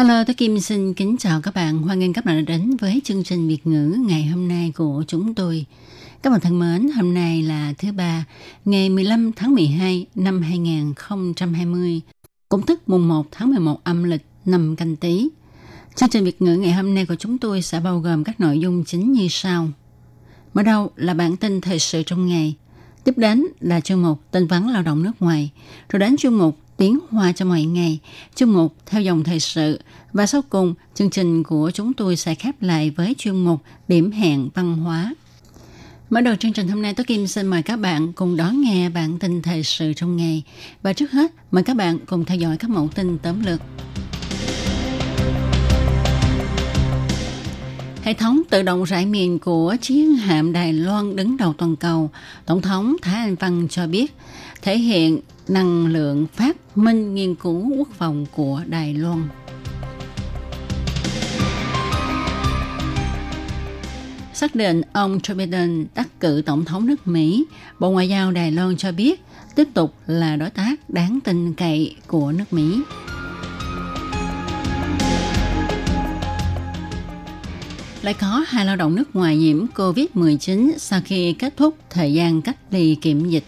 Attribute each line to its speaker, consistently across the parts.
Speaker 1: Hello, tôi Kim xin kính chào các bạn. Hoan nghênh các bạn đã đến với chương trình Việt ngữ ngày hôm nay của chúng tôi. Các bạn thân mến, hôm nay là thứ ba, ngày 15 tháng 12 năm 2020, cũng tức mùng 1 tháng 11 âm lịch năm canh tí. Chương trình Việt ngữ ngày hôm nay của chúng tôi sẽ bao gồm các nội dung chính như sau. Mở đầu là bản tin thời sự trong ngày. Tiếp đến là chương mục tin vắn lao động nước ngoài. Rồi đến chương mục tiếng hoa cho mọi ngày, chương mục theo dòng thời sự. Và sau cùng, chương trình của chúng tôi sẽ khép lại với chuyên mục điểm hẹn văn hóa. Mở đầu chương trình hôm nay, tôi Kim xin mời các bạn cùng đón nghe bản tin thời sự trong ngày. Và trước hết, mời các bạn cùng theo dõi các mẫu tin tóm lược. Hệ thống tự động rải miền của chiến hạm Đài Loan đứng đầu toàn cầu, Tổng thống Thái Anh Văn cho biết, thể hiện năng lượng phát minh nghiên cứu quốc phòng của Đài Loan. Xác định ông Joe Biden đắc cử tổng thống nước Mỹ, Bộ Ngoại giao Đài Loan cho biết tiếp tục là đối tác đáng tin cậy của nước Mỹ. lại có hai lao động nước ngoài nhiễm COVID-19 sau khi kết thúc thời gian cách ly kiểm dịch.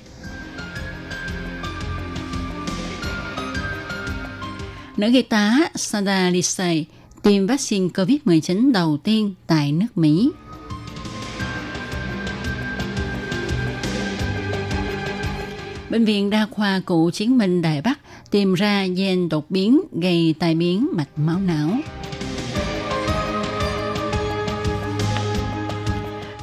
Speaker 1: Nữ y tá Sada Lisey tiêm vaccine COVID-19 đầu tiên tại nước Mỹ. Bệnh viện Đa khoa Cụ Chiến binh Đài Bắc tìm ra gen đột biến gây tai biến mạch máu não.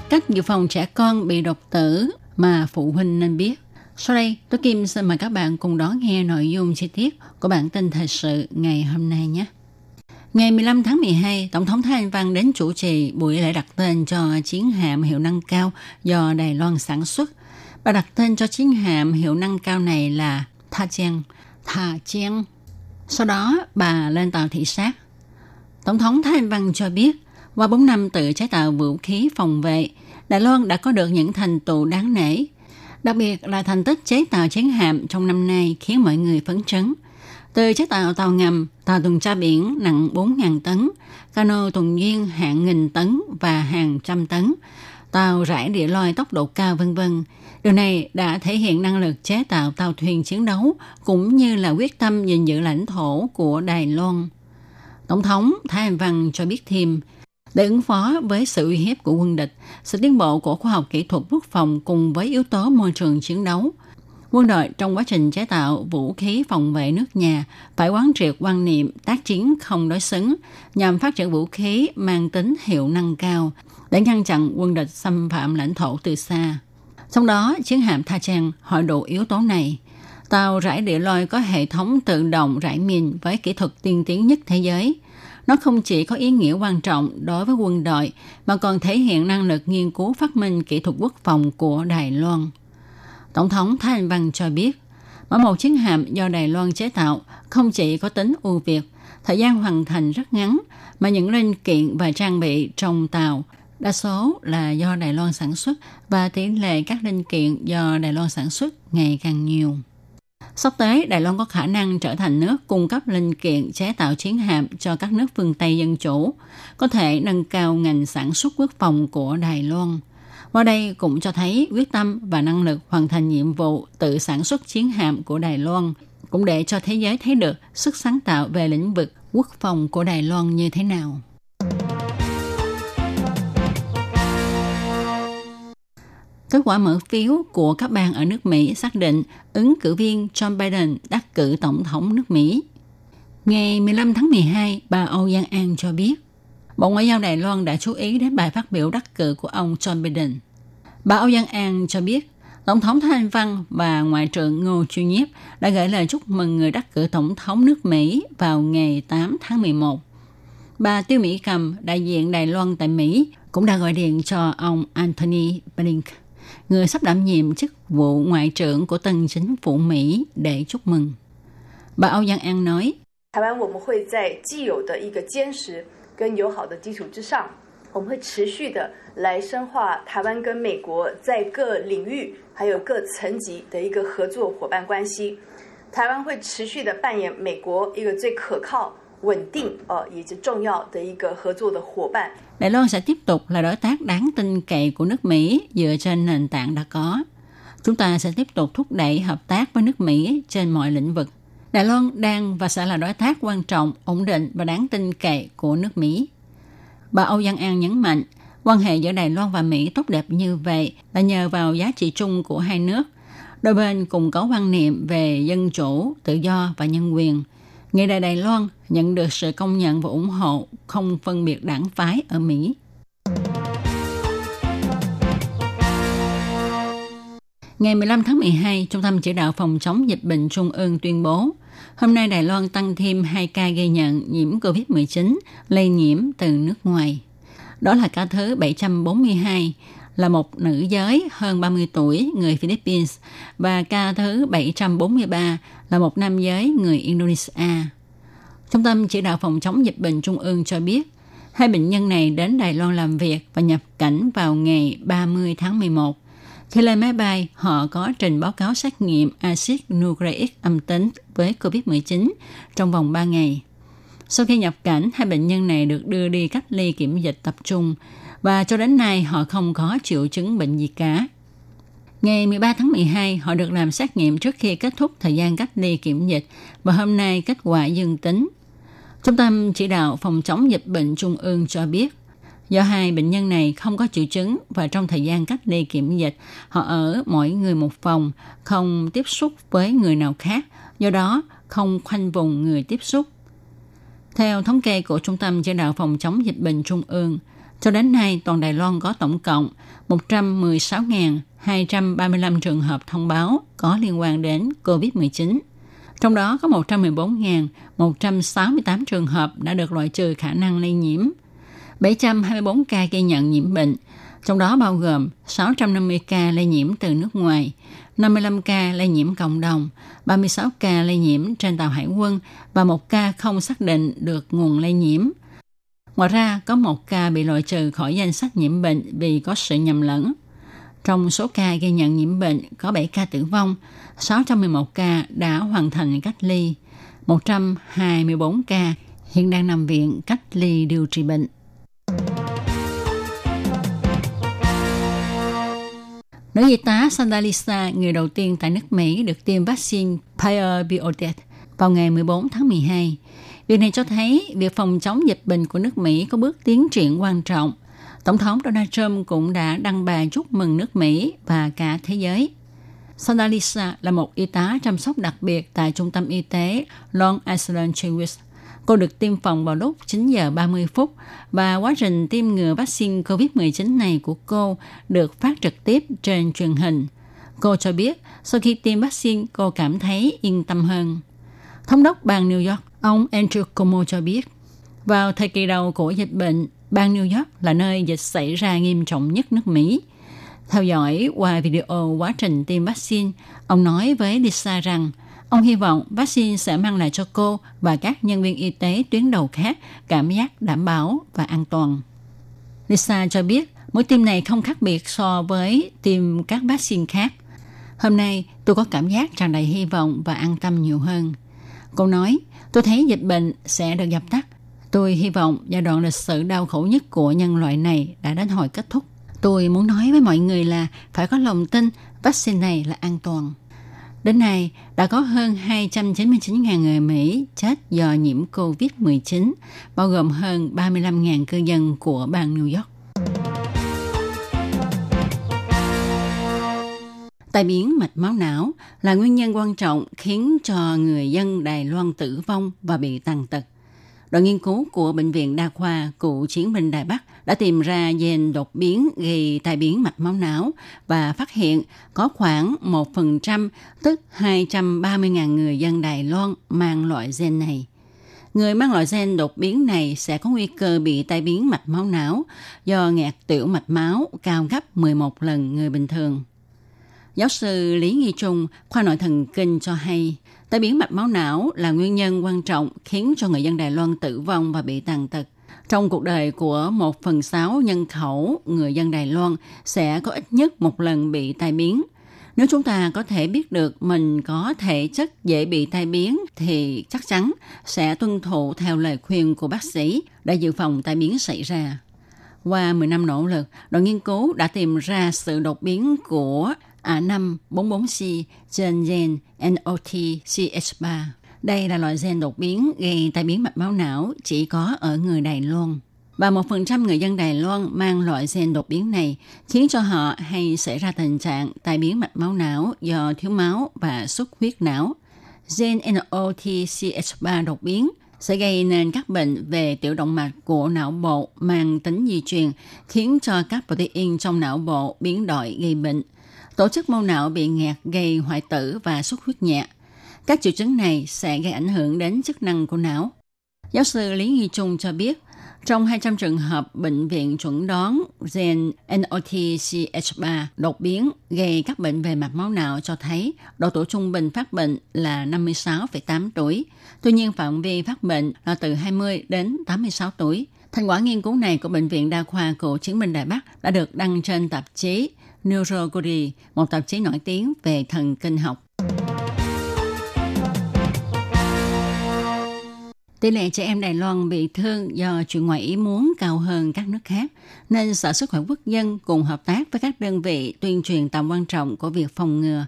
Speaker 1: Cách dự phòng trẻ con bị độc tử mà phụ huynh nên biết. Sau đây, tôi Kim xin mời các bạn cùng đón nghe nội dung chi tiết của bản tin thời sự ngày hôm nay nhé. Ngày 15 tháng 12, Tổng thống Thái Anh Văn đến chủ trì buổi lễ đặt tên cho chiến hạm hiệu năng cao do Đài Loan sản xuất. Bà đặt tên cho chiến hạm hiệu năng cao này là Tha Chiang, Tha Chiang. Sau đó, bà lên tàu thị sát. Tổng thống Thái Anh Văn cho biết, qua 4 năm tự chế tạo vũ khí phòng vệ, Đài Loan đã có được những thành tựu đáng nể. Đặc biệt là thành tích chế tạo chiến hạm trong năm nay khiến mọi người phấn chấn. Từ chế tạo tàu ngầm, tàu tuần tra biển nặng 4.000 tấn, cano tuần duyên hạng nghìn tấn và hàng trăm tấn, tàu rải địa loài tốc độ cao vân vân. Điều này đã thể hiện năng lực chế tạo tàu thuyền chiến đấu cũng như là quyết tâm gìn giữ lãnh thổ của Đài Loan. Tổng thống Thái Anh Văn cho biết thêm, để ứng phó với sự uy hiếp của quân địch, sự tiến bộ của khoa học kỹ thuật quốc phòng cùng với yếu tố môi trường chiến đấu, quân đội trong quá trình chế tạo vũ khí phòng vệ nước nhà phải quán triệt quan niệm tác chiến không đối xứng nhằm phát triển vũ khí mang tính hiệu năng cao để ngăn chặn quân địch xâm phạm lãnh thổ từ xa. Trong đó, chiến hạm Tha Trang hội đủ yếu tố này. Tàu rải địa lôi có hệ thống tự động rải mìn với kỹ thuật tiên tiến nhất thế giới – nó không chỉ có ý nghĩa quan trọng đối với quân đội mà còn thể hiện năng lực nghiên cứu phát minh kỹ thuật quốc phòng của Đài Loan. Tổng thống Thái Anh Văn cho biết, mỗi một chiến hạm do Đài Loan chế tạo không chỉ có tính ưu việt, thời gian hoàn thành rất ngắn, mà những linh kiện và trang bị trong tàu đa số là do Đài Loan sản xuất và tỷ lệ các linh kiện do Đài Loan sản xuất ngày càng nhiều. Sắp tới, Đài Loan có khả năng trở thành nước cung cấp linh kiện chế tạo chiến hạm cho các nước phương Tây Dân Chủ, có thể nâng cao ngành sản xuất quốc phòng của Đài Loan. Qua đây cũng cho thấy quyết tâm và năng lực hoàn thành nhiệm vụ tự sản xuất chiến hạm của Đài Loan, cũng để cho thế giới thấy được sức sáng tạo về lĩnh vực quốc phòng của Đài Loan như thế nào. Kết quả mở phiếu của các bang ở nước Mỹ xác định ứng cử viên John Biden đắc cử tổng thống nước Mỹ. Ngày 15 tháng 12, bà Âu Giang An cho biết, Bộ Ngoại giao Đài Loan đã chú ý đến bài phát biểu đắc cử của ông John Biden. Bà Âu Giang An cho biết, Tổng thống Thái Anh Văn và Ngoại trưởng Ngô Chu Nhiếp đã gửi lời chúc mừng người đắc cử tổng thống nước Mỹ vào ngày 8 tháng 11. Bà Tiêu Mỹ Cầm, đại diện Đài Loan tại Mỹ, cũng đã gọi điện cho ông Anthony Blinken, người sắp đảm nhiệm chức vụ ngoại trưởng của tân chính phủ Mỹ để chúc mừng. Bà Âu Giang An nói, 台湾我们会在既有的一个坚实跟友好的基础之上，我们会持续的来深化台湾跟美国在各领域还有各层级的一个合作伙伴关系。台湾会持续的扮演美国一个最可靠、稳定呃以及重要的一个合作的伙伴。Đài Loan sẽ tiếp tục là đối tác đáng tin cậy của nước Mỹ dựa trên nền tảng đã có. Chúng ta sẽ tiếp tục thúc đẩy hợp tác với nước Mỹ trên mọi lĩnh vực. Đài Loan đang và sẽ là đối tác quan trọng, ổn định và đáng tin cậy của nước Mỹ. Bà Âu Giang An nhấn mạnh, quan hệ giữa Đài Loan và Mỹ tốt đẹp như vậy là nhờ vào giá trị chung của hai nước. Đôi bên cùng có quan niệm về dân chủ, tự do và nhân quyền. ngay đại Đài Loan nhận được sự công nhận và ủng hộ không phân biệt đảng phái ở Mỹ. Ngày 15 tháng 12, Trung tâm Chỉ đạo Phòng chống dịch bệnh Trung ương tuyên bố, hôm nay Đài Loan tăng thêm 2 ca ghi nhận nhiễm COVID-19 lây nhiễm từ nước ngoài. Đó là ca thứ 742, là một nữ giới hơn 30 tuổi người Philippines và ca thứ 743 là một nam giới người Indonesia. Trung tâm chỉ đạo phòng chống dịch bệnh Trung ương cho biết, hai bệnh nhân này đến Đài Loan làm việc và nhập cảnh vào ngày 30 tháng 11 khi lên máy bay, họ có trình báo cáo xét nghiệm axit nucleic âm tính với COVID-19 trong vòng 3 ngày. Sau khi nhập cảnh, hai bệnh nhân này được đưa đi cách ly kiểm dịch tập trung và cho đến nay họ không có triệu chứng bệnh gì cả. Ngày 13 tháng 12, họ được làm xét nghiệm trước khi kết thúc thời gian cách ly kiểm dịch và hôm nay kết quả dương tính. Trung tâm chỉ đạo phòng chống dịch bệnh trung ương cho biết Do hai bệnh nhân này không có triệu chứng và trong thời gian cách ly kiểm dịch, họ ở mỗi người một phòng, không tiếp xúc với người nào khác, do đó không khoanh vùng người tiếp xúc. Theo thống kê của Trung tâm Chỉ đạo Phòng chống dịch bệnh Trung ương, cho đến nay toàn Đài Loan có tổng cộng 116.235 trường hợp thông báo có liên quan đến COVID-19. Trong đó có 114.168 trường hợp đã được loại trừ khả năng lây nhiễm – 724 ca ghi nhận nhiễm bệnh, trong đó bao gồm 650 ca lây nhiễm từ nước ngoài, 55 ca lây nhiễm cộng đồng, 36 ca lây nhiễm trên tàu hải quân và một ca không xác định được nguồn lây nhiễm. Ngoài ra, có một ca bị loại trừ khỏi danh sách nhiễm bệnh vì có sự nhầm lẫn. Trong số ca ghi nhận nhiễm bệnh, có 7 ca tử vong, 611 ca đã hoàn thành cách ly, 124 ca hiện đang nằm viện cách ly điều trị bệnh. Nữ y tá Sandalisa, người đầu tiên tại nước Mỹ được tiêm vaccine Pfizer BioNTech vào ngày 14 tháng 12. Điều này cho thấy việc phòng chống dịch bệnh của nước Mỹ có bước tiến triển quan trọng. Tổng thống Donald Trump cũng đã đăng bài chúc mừng nước Mỹ và cả thế giới. Sandalisa là một y tá chăm sóc đặc biệt tại trung tâm y tế Long Island jewish Cô được tiêm phòng vào lúc 9 giờ 30 phút và quá trình tiêm ngừa vaccine COVID-19 này của cô được phát trực tiếp trên truyền hình. Cô cho biết sau khi tiêm vaccine cô cảm thấy yên tâm hơn. Thống đốc bang New York, ông Andrew Cuomo cho biết, vào thời kỳ đầu của dịch bệnh, bang New York là nơi dịch xảy ra nghiêm trọng nhất nước Mỹ. Theo dõi qua video quá trình tiêm vaccine, ông nói với Lisa rằng Ông hy vọng vaccine sẽ mang lại cho cô và các nhân viên y tế tuyến đầu khác cảm giác đảm bảo và an toàn. Lisa cho biết mũi tiêm này không khác biệt so với tiêm các vaccine khác. Hôm nay tôi có cảm giác tràn đầy hy vọng và an tâm nhiều hơn. Cô nói, tôi thấy dịch bệnh sẽ được dập tắt. Tôi hy vọng giai đoạn lịch sử đau khổ nhất của nhân loại này đã đến hồi kết thúc. Tôi muốn nói với mọi người là phải có lòng tin vaccine này là an toàn. Đến nay, đã có hơn 299.000 người Mỹ chết do nhiễm COVID-19, bao gồm hơn 35.000 cư dân của bang New York. Tai biến mạch máu não là nguyên nhân quan trọng khiến cho người dân Đài Loan tử vong và bị tàn tật. Đoàn nghiên cứu của Bệnh viện Đa khoa Cụ Chiến binh Đài Bắc đã tìm ra gen đột biến gây tai biến mạch máu não và phát hiện có khoảng 1%, tức 230.000 người dân Đài Loan mang loại gen này. Người mang loại gen đột biến này sẽ có nguy cơ bị tai biến mạch máu não do nghẹt tiểu mạch máu cao gấp 11 lần người bình thường. Giáo sư Lý Nghi Trung, khoa nội thần kinh cho hay, tai biến mạch máu não là nguyên nhân quan trọng khiến cho người dân Đài Loan tử vong và bị tàn tật. Trong cuộc đời của một phần sáu nhân khẩu, người dân Đài Loan sẽ có ít nhất một lần bị tai biến. Nếu chúng ta có thể biết được mình có thể chất dễ bị tai biến thì chắc chắn sẽ tuân thủ theo lời khuyên của bác sĩ để dự phòng tai biến xảy ra. Qua 10 năm nỗ lực, đội nghiên cứu đã tìm ra sự đột biến của A544C trên gen NOTCH3. Đây là loại gen đột biến gây tai biến mạch máu não chỉ có ở người Đài Loan. Và một phần trăm người dân Đài Loan mang loại gen đột biến này khiến cho họ hay xảy ra tình trạng tai biến mạch máu não do thiếu máu và xuất huyết não. Gen NOTCH3 đột biến sẽ gây nên các bệnh về tiểu động mạch của não bộ mang tính di truyền, khiến cho các protein trong não bộ biến đổi gây bệnh. Tổ chức mô não bị nghẹt gây hoại tử và xuất huyết nhẹ. Các triệu chứng này sẽ gây ảnh hưởng đến chức năng của não. Giáo sư Lý Nghi Trung cho biết, trong 200 trường hợp bệnh viện chuẩn đoán gen NOTCH3 đột biến gây các bệnh về mạch máu não cho thấy độ tuổi trung bình phát bệnh là 56,8 tuổi. Tuy nhiên phạm vi phát bệnh là từ 20 đến 86 tuổi. Thành quả nghiên cứu này của Bệnh viện Đa khoa Cựu Chiến binh Đài Bắc đã được đăng trên tạp chí Neurology, một tạp chí nổi tiếng về thần kinh học. Tỷ lệ trẻ em Đài Loan bị thương do chuyện ngoại ý muốn cao hơn các nước khác, nên Sở Sức khỏe Quốc dân cùng hợp tác với các đơn vị tuyên truyền tầm quan trọng của việc phòng ngừa.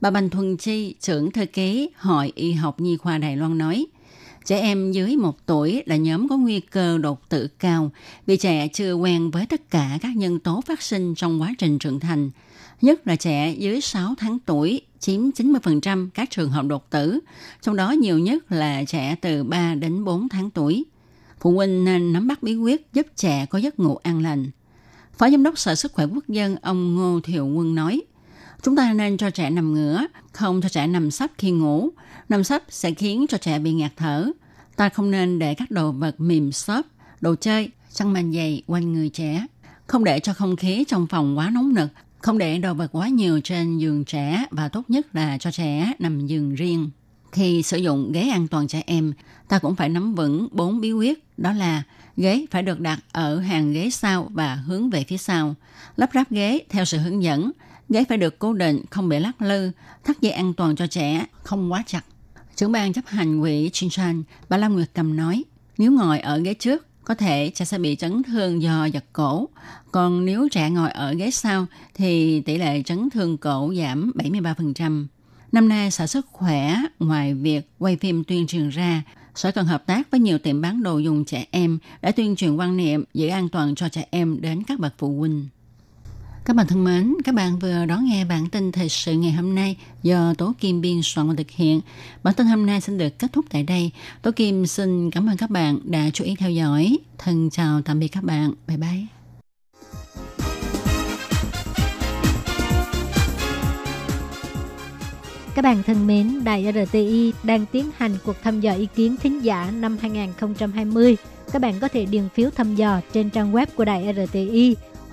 Speaker 1: Bà Bành Thuần Chi, trưởng thư ký Hội Y học Nhi khoa Đài Loan nói, trẻ em dưới 1 tuổi là nhóm có nguy cơ đột tử cao vì trẻ chưa quen với tất cả các nhân tố phát sinh trong quá trình trưởng thành, nhất là trẻ dưới 6 tháng tuổi chiếm 90% các trường hợp đột tử, trong đó nhiều nhất là trẻ từ 3 đến 4 tháng tuổi. Phụ huynh nên nắm bắt bí quyết giúp trẻ có giấc ngủ an lành. Phó Giám đốc Sở Sức khỏe Quốc dân ông Ngô Thiệu Quân nói, chúng ta nên cho trẻ nằm ngửa, không cho trẻ nằm sấp khi ngủ. Nằm sấp sẽ khiến cho trẻ bị ngạt thở. Ta không nên để các đồ vật mềm xốp, đồ chơi, chăn màn dày quanh người trẻ. Không để cho không khí trong phòng quá nóng nực không để đồ vật quá nhiều trên giường trẻ và tốt nhất là cho trẻ nằm giường riêng. Khi sử dụng ghế an toàn trẻ em, ta cũng phải nắm vững bốn bí quyết, đó là ghế phải được đặt ở hàng ghế sau và hướng về phía sau. Lắp ráp ghế theo sự hướng dẫn, ghế phải được cố định, không bị lắc lư, thắt dây an toàn cho trẻ, không quá chặt. Trưởng ban chấp hành quỹ Chinchan, bà Lam Nguyệt Cầm nói, nếu ngồi ở ghế trước, có thể trẻ sẽ bị chấn thương do giật cổ. Còn nếu trẻ ngồi ở ghế sau thì tỷ lệ chấn thương cổ giảm 73%. Năm nay, Sở Sức Khỏe ngoài việc quay phim tuyên truyền ra, Sở cần hợp tác với nhiều tiệm bán đồ dùng trẻ em để tuyên truyền quan niệm giữ an toàn cho trẻ em đến các bậc phụ huynh. Các bạn thân mến, các bạn vừa đón nghe bản tin thời sự ngày hôm nay do Tố Kim biên soạn và thực hiện. Bản tin hôm nay xin được kết thúc tại đây. Tố Kim xin cảm ơn các bạn đã chú ý theo dõi. Thân chào tạm biệt các bạn. Bye bye.
Speaker 2: Các bạn thân mến, Đài RTI đang tiến hành cuộc thăm dò ý kiến thính giả năm 2020. Các bạn có thể điền phiếu thăm dò trên trang web của Đài RTI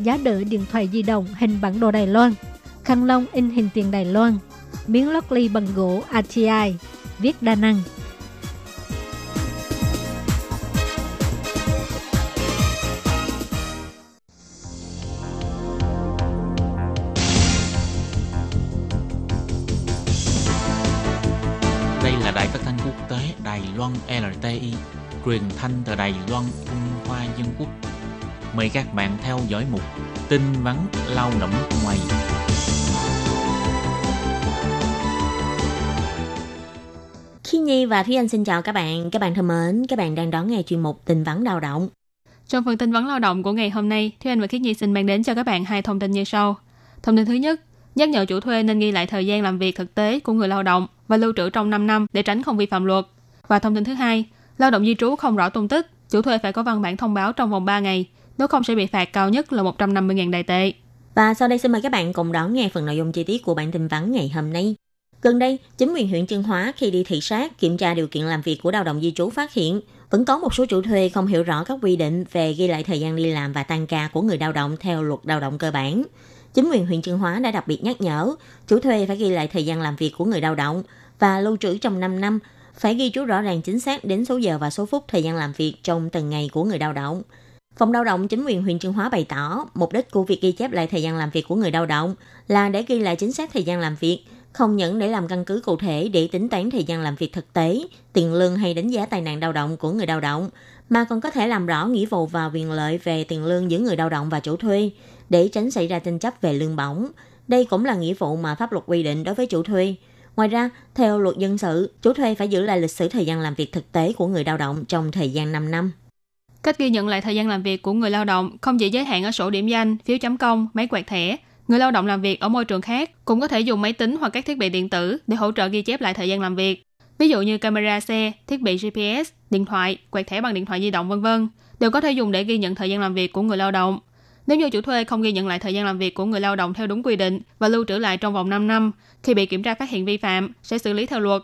Speaker 2: giá đỡ điện thoại di động hình bản đồ Đài Loan, khăn lông in hình tiền Đài Loan, miếng lót ly bằng gỗ ATI, viết đa năng.
Speaker 3: Đây là đài phát thanh quốc tế Đài Loan LTI, truyền thanh từ Đài Loan, Trung Hoa Dân Quốc Mời các bạn theo dõi mục tin vắn lao động ngoài.
Speaker 4: Khi Nhi và Thúy Anh xin chào các bạn. Các bạn thân mến, các bạn đang đón nghe chuyên mục tin vắn lao động.
Speaker 5: Trong phần tin vấn lao động của ngày hôm nay, Thúy Anh và Khiết Nhi xin mang đến cho các bạn hai thông tin như sau. Thông tin thứ nhất, nhắc nhở chủ thuê nên ghi lại thời gian làm việc thực tế của người lao động và lưu trữ trong 5 năm để tránh không vi phạm luật. Và thông tin thứ hai, lao động di trú không rõ tung tích, chủ thuê phải có văn bản thông báo trong vòng 3 ngày, nếu không sẽ bị phạt cao nhất là 150.000 đại tệ.
Speaker 4: Và sau đây xin mời các bạn cùng đón nghe phần nội dung chi tiết của bản tin vắn ngày hôm nay. Gần đây, chính quyền huyện Trương Hóa khi đi thị sát kiểm tra điều kiện làm việc của lao động di trú phát hiện vẫn có một số chủ thuê không hiểu rõ các quy định về ghi lại thời gian đi làm và tăng ca của người lao động theo luật lao động cơ bản. Chính quyền huyện Trương Hóa đã đặc biệt nhắc nhở chủ thuê phải ghi lại thời gian làm việc của người lao động và lưu trữ trong 5 năm, phải ghi chú rõ ràng chính xác đến số giờ và số phút thời gian làm việc trong từng ngày của người lao động. Phòng lao động chính quyền huyện Trương Hóa bày tỏ mục đích của việc ghi chép lại thời gian làm việc của người lao động là để ghi lại chính xác thời gian làm việc, không những để làm căn cứ cụ thể để tính toán thời gian làm việc thực tế, tiền lương hay đánh giá tai nạn lao động của người lao động, mà còn có thể làm rõ nghĩa vụ và quyền lợi về tiền lương giữa người lao động và chủ thuê để tránh xảy ra tranh chấp về lương bổng. Đây cũng là nghĩa vụ mà pháp luật quy định đối với chủ thuê. Ngoài ra, theo luật dân sự, chủ thuê phải giữ lại lịch sử thời gian làm việc thực tế của người lao động trong thời gian 5 năm.
Speaker 5: Cách ghi nhận lại thời gian làm việc của người lao động không chỉ giới hạn ở sổ điểm danh, phiếu chấm công, máy quẹt thẻ. Người lao động làm việc ở môi trường khác cũng có thể dùng máy tính hoặc các thiết bị điện tử để hỗ trợ ghi chép lại thời gian làm việc. Ví dụ như camera xe, thiết bị GPS, điện thoại, quẹt thẻ bằng điện thoại di động vân vân đều có thể dùng để ghi nhận thời gian làm việc của người lao động. Nếu như chủ thuê không ghi nhận lại thời gian làm việc của người lao động theo đúng quy định và lưu trữ lại trong vòng 5 năm, khi bị kiểm tra phát hiện vi phạm, sẽ xử lý theo luật.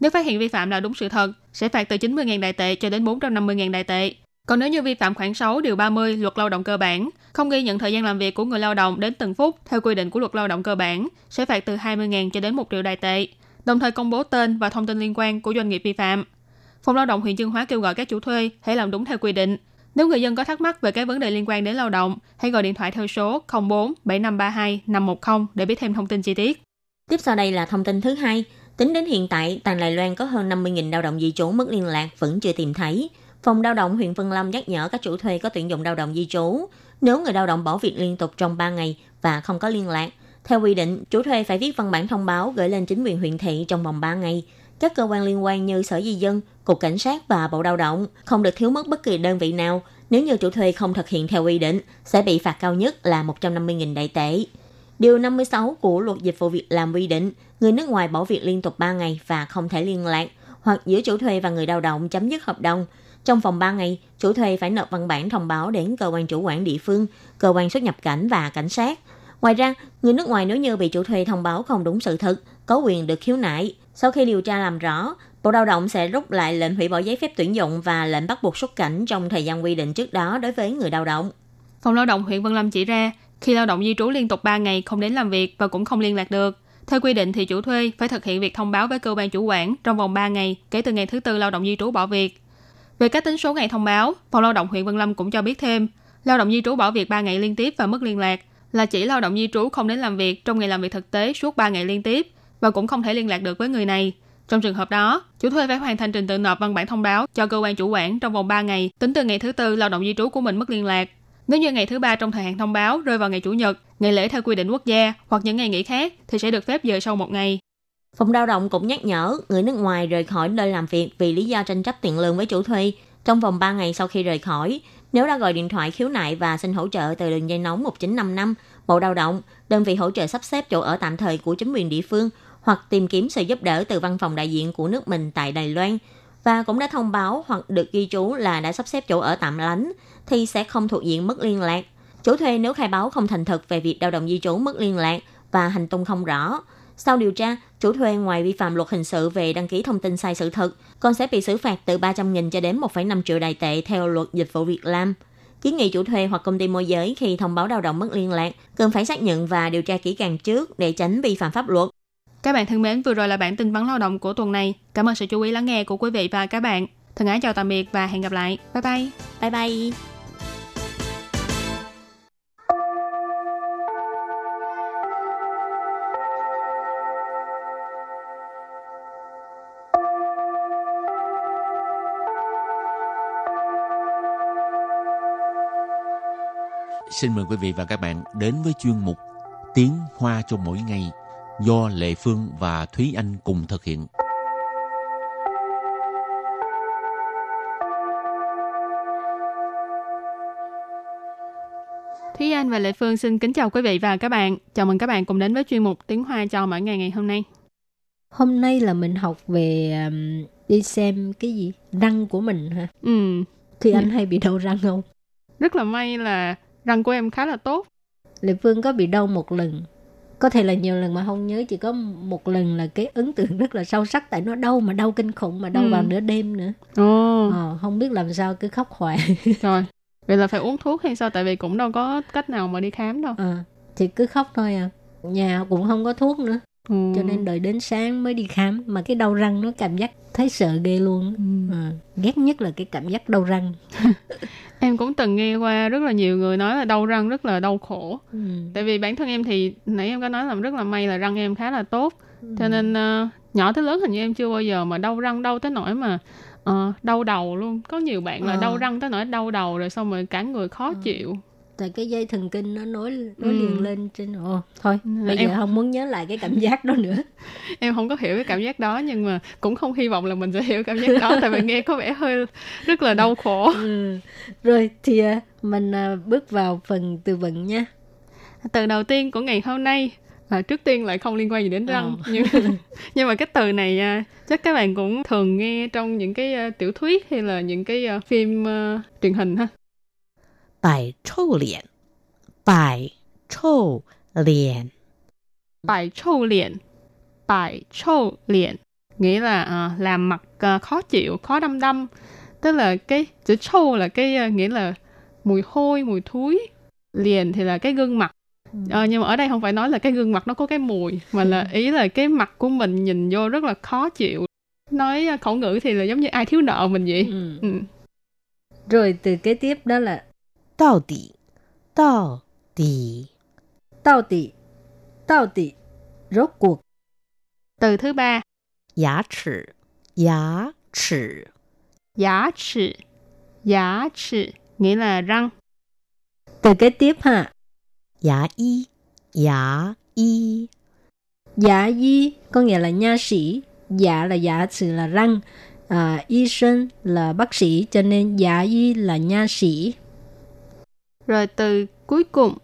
Speaker 5: Nếu phát hiện vi phạm là đúng sự thật, sẽ phạt từ 90.000 đại tệ cho đến 450.000 đại tệ. Còn nếu như vi phạm khoảng 6 điều 30 luật lao động cơ bản, không ghi nhận thời gian làm việc của người lao động đến từng phút theo quy định của luật lao động cơ bản, sẽ phạt từ 20.000 cho đến 1 triệu đại tệ, đồng thời công bố tên và thông tin liên quan của doanh nghiệp vi phạm. Phòng lao động huyện dương Hóa kêu gọi các chủ thuê hãy làm đúng theo quy định. Nếu người dân có thắc mắc về các vấn đề liên quan đến lao động, hãy gọi điện thoại theo số 04 7532 510 để biết thêm thông tin chi tiết.
Speaker 4: Tiếp sau đây là thông tin thứ hai. Tính đến hiện tại, toàn Đài Loan có hơn 50.000 lao động di trú mất liên lạc vẫn chưa tìm thấy. Phòng lao động huyện Vân Lâm nhắc nhở các chủ thuê có tuyển dụng lao động di trú. Nếu người lao động bỏ việc liên tục trong 3 ngày và không có liên lạc, theo quy định, chủ thuê phải viết văn bản thông báo gửi lên chính quyền huyện thị trong vòng 3 ngày. Các cơ quan liên quan như Sở Di dân, Cục Cảnh sát và Bộ Lao động không được thiếu mất bất kỳ đơn vị nào. Nếu như chủ thuê không thực hiện theo quy định, sẽ bị phạt cao nhất là 150.000 đại tệ. Điều 56 của luật dịch vụ việc làm quy định, người nước ngoài bỏ việc liên tục 3 ngày và không thể liên lạc, hoặc giữa chủ thuê và người lao động chấm dứt hợp đồng. Trong vòng 3 ngày, chủ thuê phải nộp văn bản thông báo đến cơ quan chủ quản địa phương, cơ quan xuất nhập cảnh và cảnh sát. Ngoài ra, người nước ngoài nếu như bị chủ thuê thông báo không đúng sự thật, có quyền được khiếu nại. Sau khi điều tra làm rõ, Bộ Lao động sẽ rút lại lệnh hủy bỏ giấy phép tuyển dụng và lệnh bắt buộc xuất cảnh trong thời gian quy định trước đó đối với người lao động.
Speaker 5: Phòng lao động huyện Vân Lâm chỉ ra, khi lao động di trú liên tục 3 ngày không đến làm việc và cũng không liên lạc được, theo quy định thì chủ thuê phải thực hiện việc thông báo với cơ quan chủ quản trong vòng 3 ngày kể từ ngày thứ tư lao động di trú bỏ việc. Về các tính số ngày thông báo, Phòng lao động huyện Vân Lâm cũng cho biết thêm, lao động di trú bỏ việc 3 ngày liên tiếp và mất liên lạc là chỉ lao động di trú không đến làm việc trong ngày làm việc thực tế suốt 3 ngày liên tiếp và cũng không thể liên lạc được với người này. Trong trường hợp đó, chủ thuê phải hoàn thành trình tự nộp văn bản thông báo cho cơ quan chủ quản trong vòng 3 ngày tính từ ngày thứ tư lao động di trú của mình mất liên lạc. Nếu như ngày thứ ba trong thời hạn thông báo rơi vào ngày chủ nhật, ngày lễ theo quy định quốc gia hoặc những ngày nghỉ khác thì sẽ được phép dời sau một ngày.
Speaker 4: Phòng lao động cũng nhắc nhở người nước ngoài rời khỏi nơi làm việc vì lý do tranh chấp tiền lương với chủ thuê trong vòng 3 ngày sau khi rời khỏi. Nếu đã gọi điện thoại khiếu nại và xin hỗ trợ từ đường dây nóng 1955, Bộ Lao động, đơn vị hỗ trợ sắp xếp chỗ ở tạm thời của chính quyền địa phương hoặc tìm kiếm sự giúp đỡ từ văn phòng đại diện của nước mình tại Đài Loan và cũng đã thông báo hoặc được ghi chú là đã sắp xếp chỗ ở tạm lánh thì sẽ không thuộc diện mất liên lạc. Chủ thuê nếu khai báo không thành thực về việc lao động di trú mất liên lạc và hành tung không rõ. Sau điều tra, chủ thuê ngoài vi phạm luật hình sự về đăng ký thông tin sai sự thật, còn sẽ bị xử phạt từ 300.000 cho đến 1,5 triệu đài tệ theo luật dịch vụ việc làm. Kiến nghị chủ thuê hoặc công ty môi giới khi thông báo lao động mất liên lạc cần phải xác nhận và điều tra kỹ càng trước để tránh vi phạm pháp luật.
Speaker 5: Các bạn thân mến, vừa rồi là bản tin vắn lao động của tuần này. Cảm ơn sự chú ý lắng nghe của quý vị và các bạn. Thân ái chào tạm biệt và hẹn gặp lại. Bye bye.
Speaker 4: Bye bye!
Speaker 3: Xin mời quý vị và các bạn đến với chuyên mục Tiếng Hoa cho mỗi ngày do Lệ Phương và Thúy Anh cùng thực hiện.
Speaker 5: Thúy Anh và Lệ Phương xin kính chào quý vị và các bạn. Chào mừng các bạn cùng đến với chuyên mục Tiếng Hoa cho mỗi ngày ngày hôm nay.
Speaker 2: Hôm nay là mình học về um, đi xem cái gì răng của mình hả?
Speaker 5: Ừ,
Speaker 2: Thì anh hay bị đau răng không?
Speaker 5: rất là may là răng của em khá là tốt.
Speaker 2: Lệ Phương có bị đau một lần. Có thể là nhiều lần mà không nhớ chỉ có một lần là cái ấn tượng rất là sâu sắc tại nó đau mà đau kinh khủng mà đau
Speaker 5: Ừ.
Speaker 2: vào nửa đêm nữa.
Speaker 5: Ồ,
Speaker 2: Ờ, không biết làm sao cứ khóc hoài.
Speaker 5: rồi. Vậy là phải uống thuốc hay sao? Tại vì cũng đâu có cách nào mà đi khám đâu.
Speaker 2: Ờ, thì cứ khóc thôi à. Nhà cũng không có thuốc nữa.
Speaker 5: Ừ.
Speaker 2: cho nên đợi đến sáng mới đi khám mà cái đau răng nó cảm giác thấy sợ ghê luôn
Speaker 5: Ừ.
Speaker 2: à, ghét nhất là cái cảm giác đau răng
Speaker 5: Em cũng từng nghe qua rất là nhiều người nói là đau răng rất là đau khổ.
Speaker 2: ừ.
Speaker 5: Tại vì bản thân em thì nãy em có nói là rất là may là răng em khá là tốt. Cho nên ờ, nhỏ tới lớn hình như em chưa bao giờ mà đau răng đau tới nỗi mà ờ, đau đầu luôn. Có nhiều bạn là
Speaker 2: Ờ.
Speaker 5: đau răng tới nỗi đau đầu rồi xong rồi cả người khó chịu.
Speaker 2: Tại cái dây thần kinh nó nối nối
Speaker 5: Ừ.
Speaker 2: liền lên trên ồ thôi
Speaker 5: là
Speaker 2: bây
Speaker 5: em-
Speaker 2: giờ không muốn nhớ lại cái cảm giác đó nữa
Speaker 5: Em không có hiểu cái cảm giác đó nhưng mà cũng không hy vọng là mình sẽ hiểu cảm giác đó tại vì nghe có vẻ hơi rất là đau khổ.
Speaker 2: ừ. rồi thì à, mình à, bước vào phần từ vựng nha
Speaker 5: Từ đầu tiên của ngày hôm nay à, trước tiên lại không liên quan gì đến răng
Speaker 2: Ờ.
Speaker 5: nhưng nhưng mà cái từ này à, chắc các bạn cũng thường nghe trong những cái à, tiểu thuyết hay là những cái à, phim à, truyền hình ha
Speaker 6: 摆臭脸，摆臭脸，
Speaker 5: bài trâu liền bài trâu liền nghĩa là à, làm mặt à, khó chịu khó đăm đăm tức là cái chữ trâu là cái à, nghĩa là mùi hôi mùi thúi liền thì là cái gương mặt Ờ, nhưng mà ở đây không phải nói là cái gương mặt nó có cái mùi mà là ý là cái mặt của mình nhìn vô rất là khó chịu nói à, khẩu ngữ thì là giống như ai thiếu nợ mình vậy
Speaker 2: ừ.
Speaker 5: ừ.
Speaker 2: rồi từ kế tiếp đó là
Speaker 6: 到底，到底，
Speaker 2: tao tỉ tao tỉ rốt cuộc
Speaker 5: từ thứ ba
Speaker 6: 牙齿，牙齿，
Speaker 5: giá trị giá trị nghĩa là răng
Speaker 2: từ kế tiếp ha
Speaker 6: 牙医，牙医，
Speaker 2: Giả y có nghĩa là nha sĩ, giả là giả sử là răng, à, y sinh là bác sĩ, cho nên giả y là nha sĩ.
Speaker 5: rồi từ cuối cùng.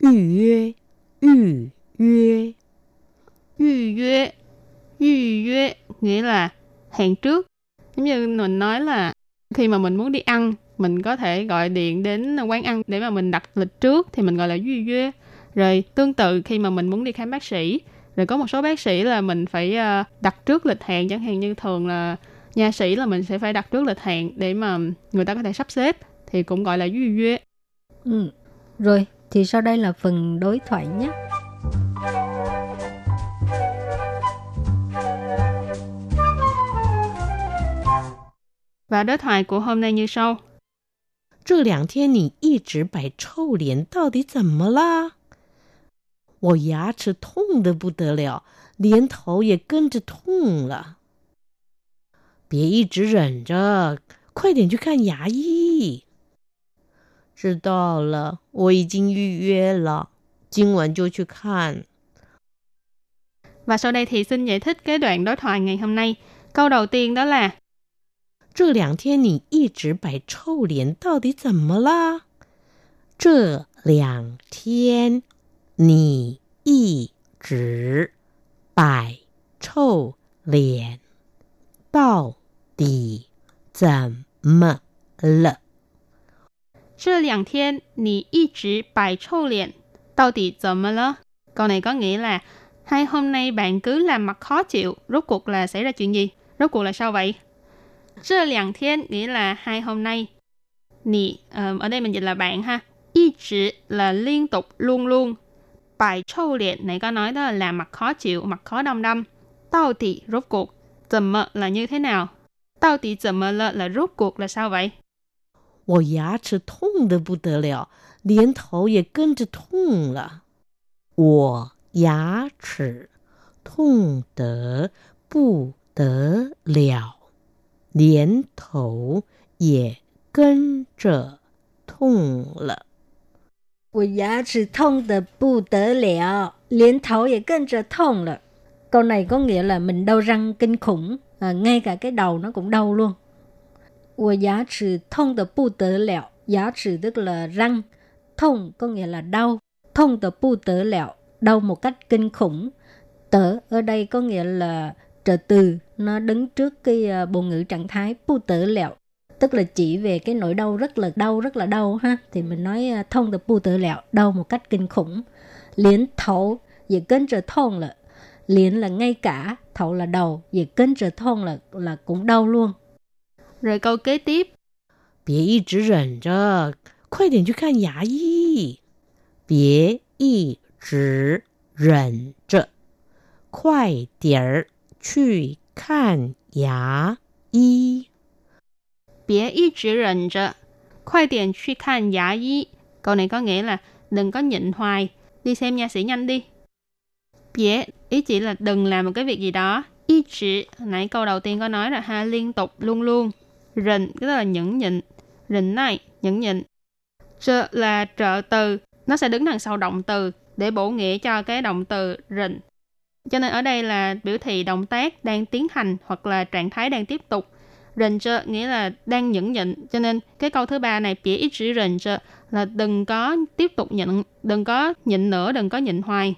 Speaker 6: Yu yue, yu yue.
Speaker 5: Yu yue, yu yue nghĩa là hẹn trước. Giống như mình nói là khi mà mình muốn đi ăn, mình có thể gọi điện đến quán ăn để mà mình đặt lịch trước thì mình gọi là yu yue. Rồi tương tự khi mà mình muốn đi khám bác sĩ, rồi có một số bác sĩ là mình phải ờ, đặt trước lịch hẹn chẳng hạn như thường là nha sĩ là mình sẽ phải đặt trước lịch hẹn để mà người ta có thể sắp xếp thì cũng gọi là yu yue.
Speaker 2: Ừ. Rồi, thì sau đây là phần đối thoại nhé.
Speaker 5: Và đối thoại của hôm nay như sau.
Speaker 6: 这两天你一直摆臭脸，到底怎么啦？我牙齿痛得不得了，连头也跟着痛了。别一直忍着，快点去看牙医。 知道了，我已经预约了，今晚就去看。
Speaker 5: Và sau đây thì xin giải thích cái đoạn đối thoại ngày hôm nay. Câu đầu tiên đó là
Speaker 6: 这两天你一直摆臭脸，到底怎么啦？这两天你一直摆臭脸，到底怎么了？
Speaker 5: 这两天你一直摆臭脸，到底怎么了？Câu này có nghĩa là hai hôm nay bạn cứ làm mặt khó chịu, rốt cuộc là xảy ra chuyện gì? Rốt cuộc là sao vậy? 这两天 nghĩa là hai hôm nay. Nì, ờ, ở đây mình dịch là bạn ha. Y chỉ là liên tục, luôn luôn. Bài trâu liệt này có nói đó là làm mặt khó chịu, mặt khó đăm đăm. Tao tỷ rốt cuộc.怎么 là như thế nào? Tao tỷ 怎么了 là rốt cuộc là sao vậy?
Speaker 6: 我牙齿痛得不得了，连头也跟着痛了。我牙齿痛得不得了，连头也跟着痛了。
Speaker 2: 我牙齿痛的不得了，连头也跟着痛了。Câu này có nghĩa là mình đau răng kinh khủng, à, ngay cả cái đầu nó cũng đau luôn. 我牙齿痛的不得了，牙齿 tức là răng, thông có nghĩa là đau, thông的不得了, đau một cách kinh khủng. Tở ở đây có nghĩa là trợ từ, nó đứng trước cái uh, bộ ngữ trạng thái bu tử lẹo, tức là chỉ về cái nỗi đau rất là đau rất là đau ha thì mình nói uh, thông từ bu tử lẹo đau một cách kinh khủng liền thấu và kênh trở thông là liền là ngay cả thấu là đầu và kênh trở thông là là cũng đau luôn
Speaker 5: rồi câu kế tiếp
Speaker 6: 别一直忍着，快点去看牙医。别一直忍着，快点儿去看牙医。
Speaker 5: 别一直忍着，快点去看牙医。Câu này có nghĩa là đừng có nhịn hoài, đi xem nha sĩ nhanh đi. Bie ý chỉ là đừng làm một cái việc gì đó. Y chỉ nãy câu đầu tiên có nói là ha liên tục luôn luôn. Rình tức là nhẫn nhịn. Rình này nhẫn nhịn. Trợ là trợ từ, nó sẽ đứng đằng sau động từ để bổ nghĩa cho cái động từ rình. Cho nên ở đây là biểu thị động tác đang tiến hành hoặc là trạng thái đang tiếp tục. Rình chơ nghĩa là đang nhẫn nhịn. Cho nên cái câu thứ ba này bỉa ít chữ rình chơ là đừng có tiếp tục nhịn, đừng có nhịn nữa, đừng có nhịn hoài.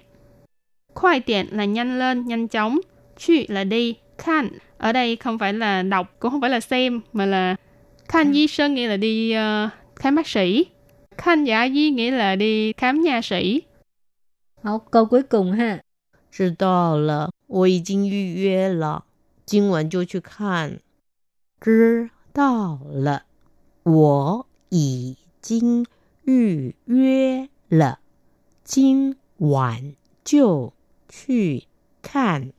Speaker 5: Khoai tiện là nhanh lên, nhanh chóng. Chu là đi, khan. Ở đây không phải là đọc, cũng không phải là xem, mà là khan y sơn nghĩa là đi uh, khám bác sĩ. Khan giả y nghĩa là đi khám nha sĩ.
Speaker 2: Học câu cuối cùng ha.
Speaker 6: 知道了，我已经预约了，今晚就去看。知道了，我已经预约了，今晚就去看。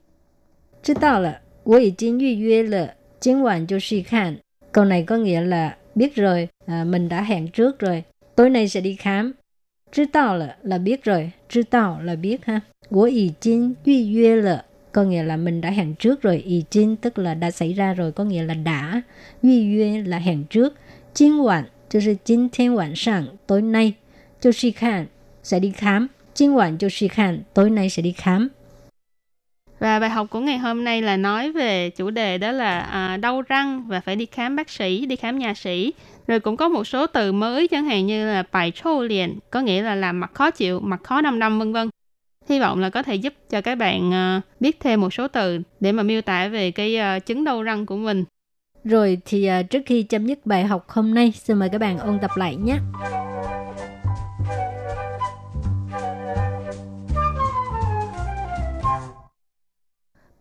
Speaker 2: 知道了， 我已经预约了，今晚就去看。Câu này có nghĩa là biết rồi, à, mình đã hẹn trước rồi, tối nay sẽ đi khám. 知道了 là biết rồi, 知道 là biết ha. 我已经预约了 có nghĩa là mình đã hẹn trước rồi. Ý chính tức là đã xảy ra rồi, có nghĩa là đã.预约 là hẹn trước. 今晚就是今天晚上 tối nay. 就去看 sẽ đi khám. 今晚就去看 tối nay sẽ đi khám.
Speaker 5: Và bài học của ngày hôm nay là nói về chủ đề đó là à, đau răng và phải đi khám bác sĩ, đi khám nhà sĩ. Rồi cũng có một số từ mới chẳng hạn như là bài chô liền, có nghĩa là làm mặt khó chịu, mặt khó năm năm vân vân. Hy vọng là có thể giúp cho các bạn à, biết thêm một số từ để mà miêu tả về cái à, chứng đau răng của mình.
Speaker 2: Rồi thì à, trước khi chấm dứt bài học hôm nay, xin mời các bạn ôn tập lại nhé.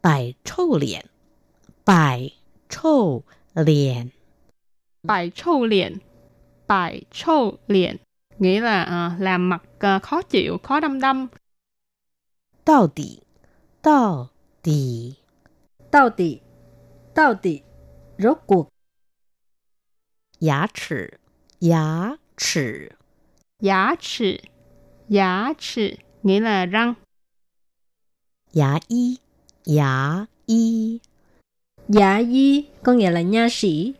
Speaker 6: Bài trâu liền Bài trâu liền
Speaker 5: Bài trâu liền Bài trâu liền Nghĩa là uh, làm mặt uh, khó chịu, khó đâm đâm,
Speaker 6: 到底，到底，
Speaker 2: 到底，到底，rốt cuộc。
Speaker 6: 牙齿，牙齿，
Speaker 5: 牙齿，牙齿 nghĩa là răng.
Speaker 6: 牙医， 牙医，
Speaker 2: 牙医 có nghĩa là nha sĩ.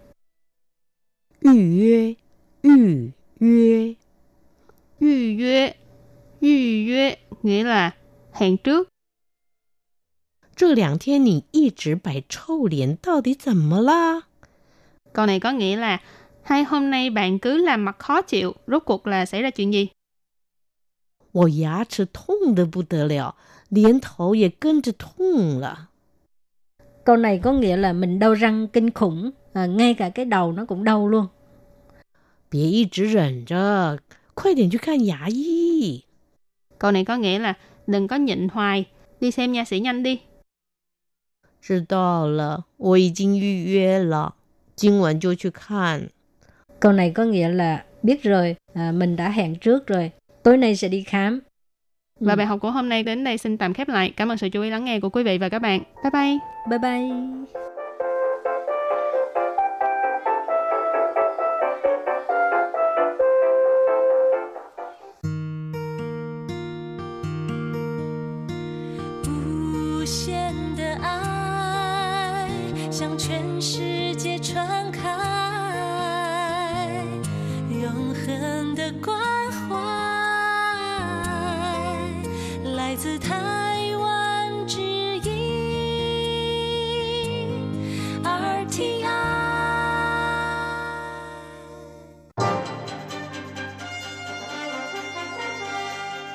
Speaker 6: 预约，预约，
Speaker 5: 预约，预约 nghĩa là hẹn trước.
Speaker 6: 这两天你一直摆臭脸，到底怎么啦？
Speaker 5: Câu này có nghĩa là hai hôm nay bạn cứ làm mặt khó chịu, rốt cuộc là xảy ra chuyện gì?
Speaker 6: 我牙齿痛的不得了， 连头也跟着痛了。
Speaker 2: Câu này có nghĩa là mình đau răng kinh khủng, à, ngay cả cái đầu nó cũng đau luôn.
Speaker 6: 别一直忍着，快点去看牙医。
Speaker 5: Câu này có nghĩa là đừng có nhịn hoài, đi xem nha sĩ nhanh đi.
Speaker 6: 知道了，我已经预约了，今晚就去看。
Speaker 2: Câu này có nghĩa là biết rồi, à, mình đã hẹn trước rồi, tối nay sẽ đi khám.
Speaker 5: Và
Speaker 2: ừ.
Speaker 5: bài học của hôm nay đến đây xin tạm khép lại. Cảm ơn sự chú ý lắng nghe của quý vị và các bạn. Bye bye.
Speaker 2: Bye bye.
Speaker 7: Hãy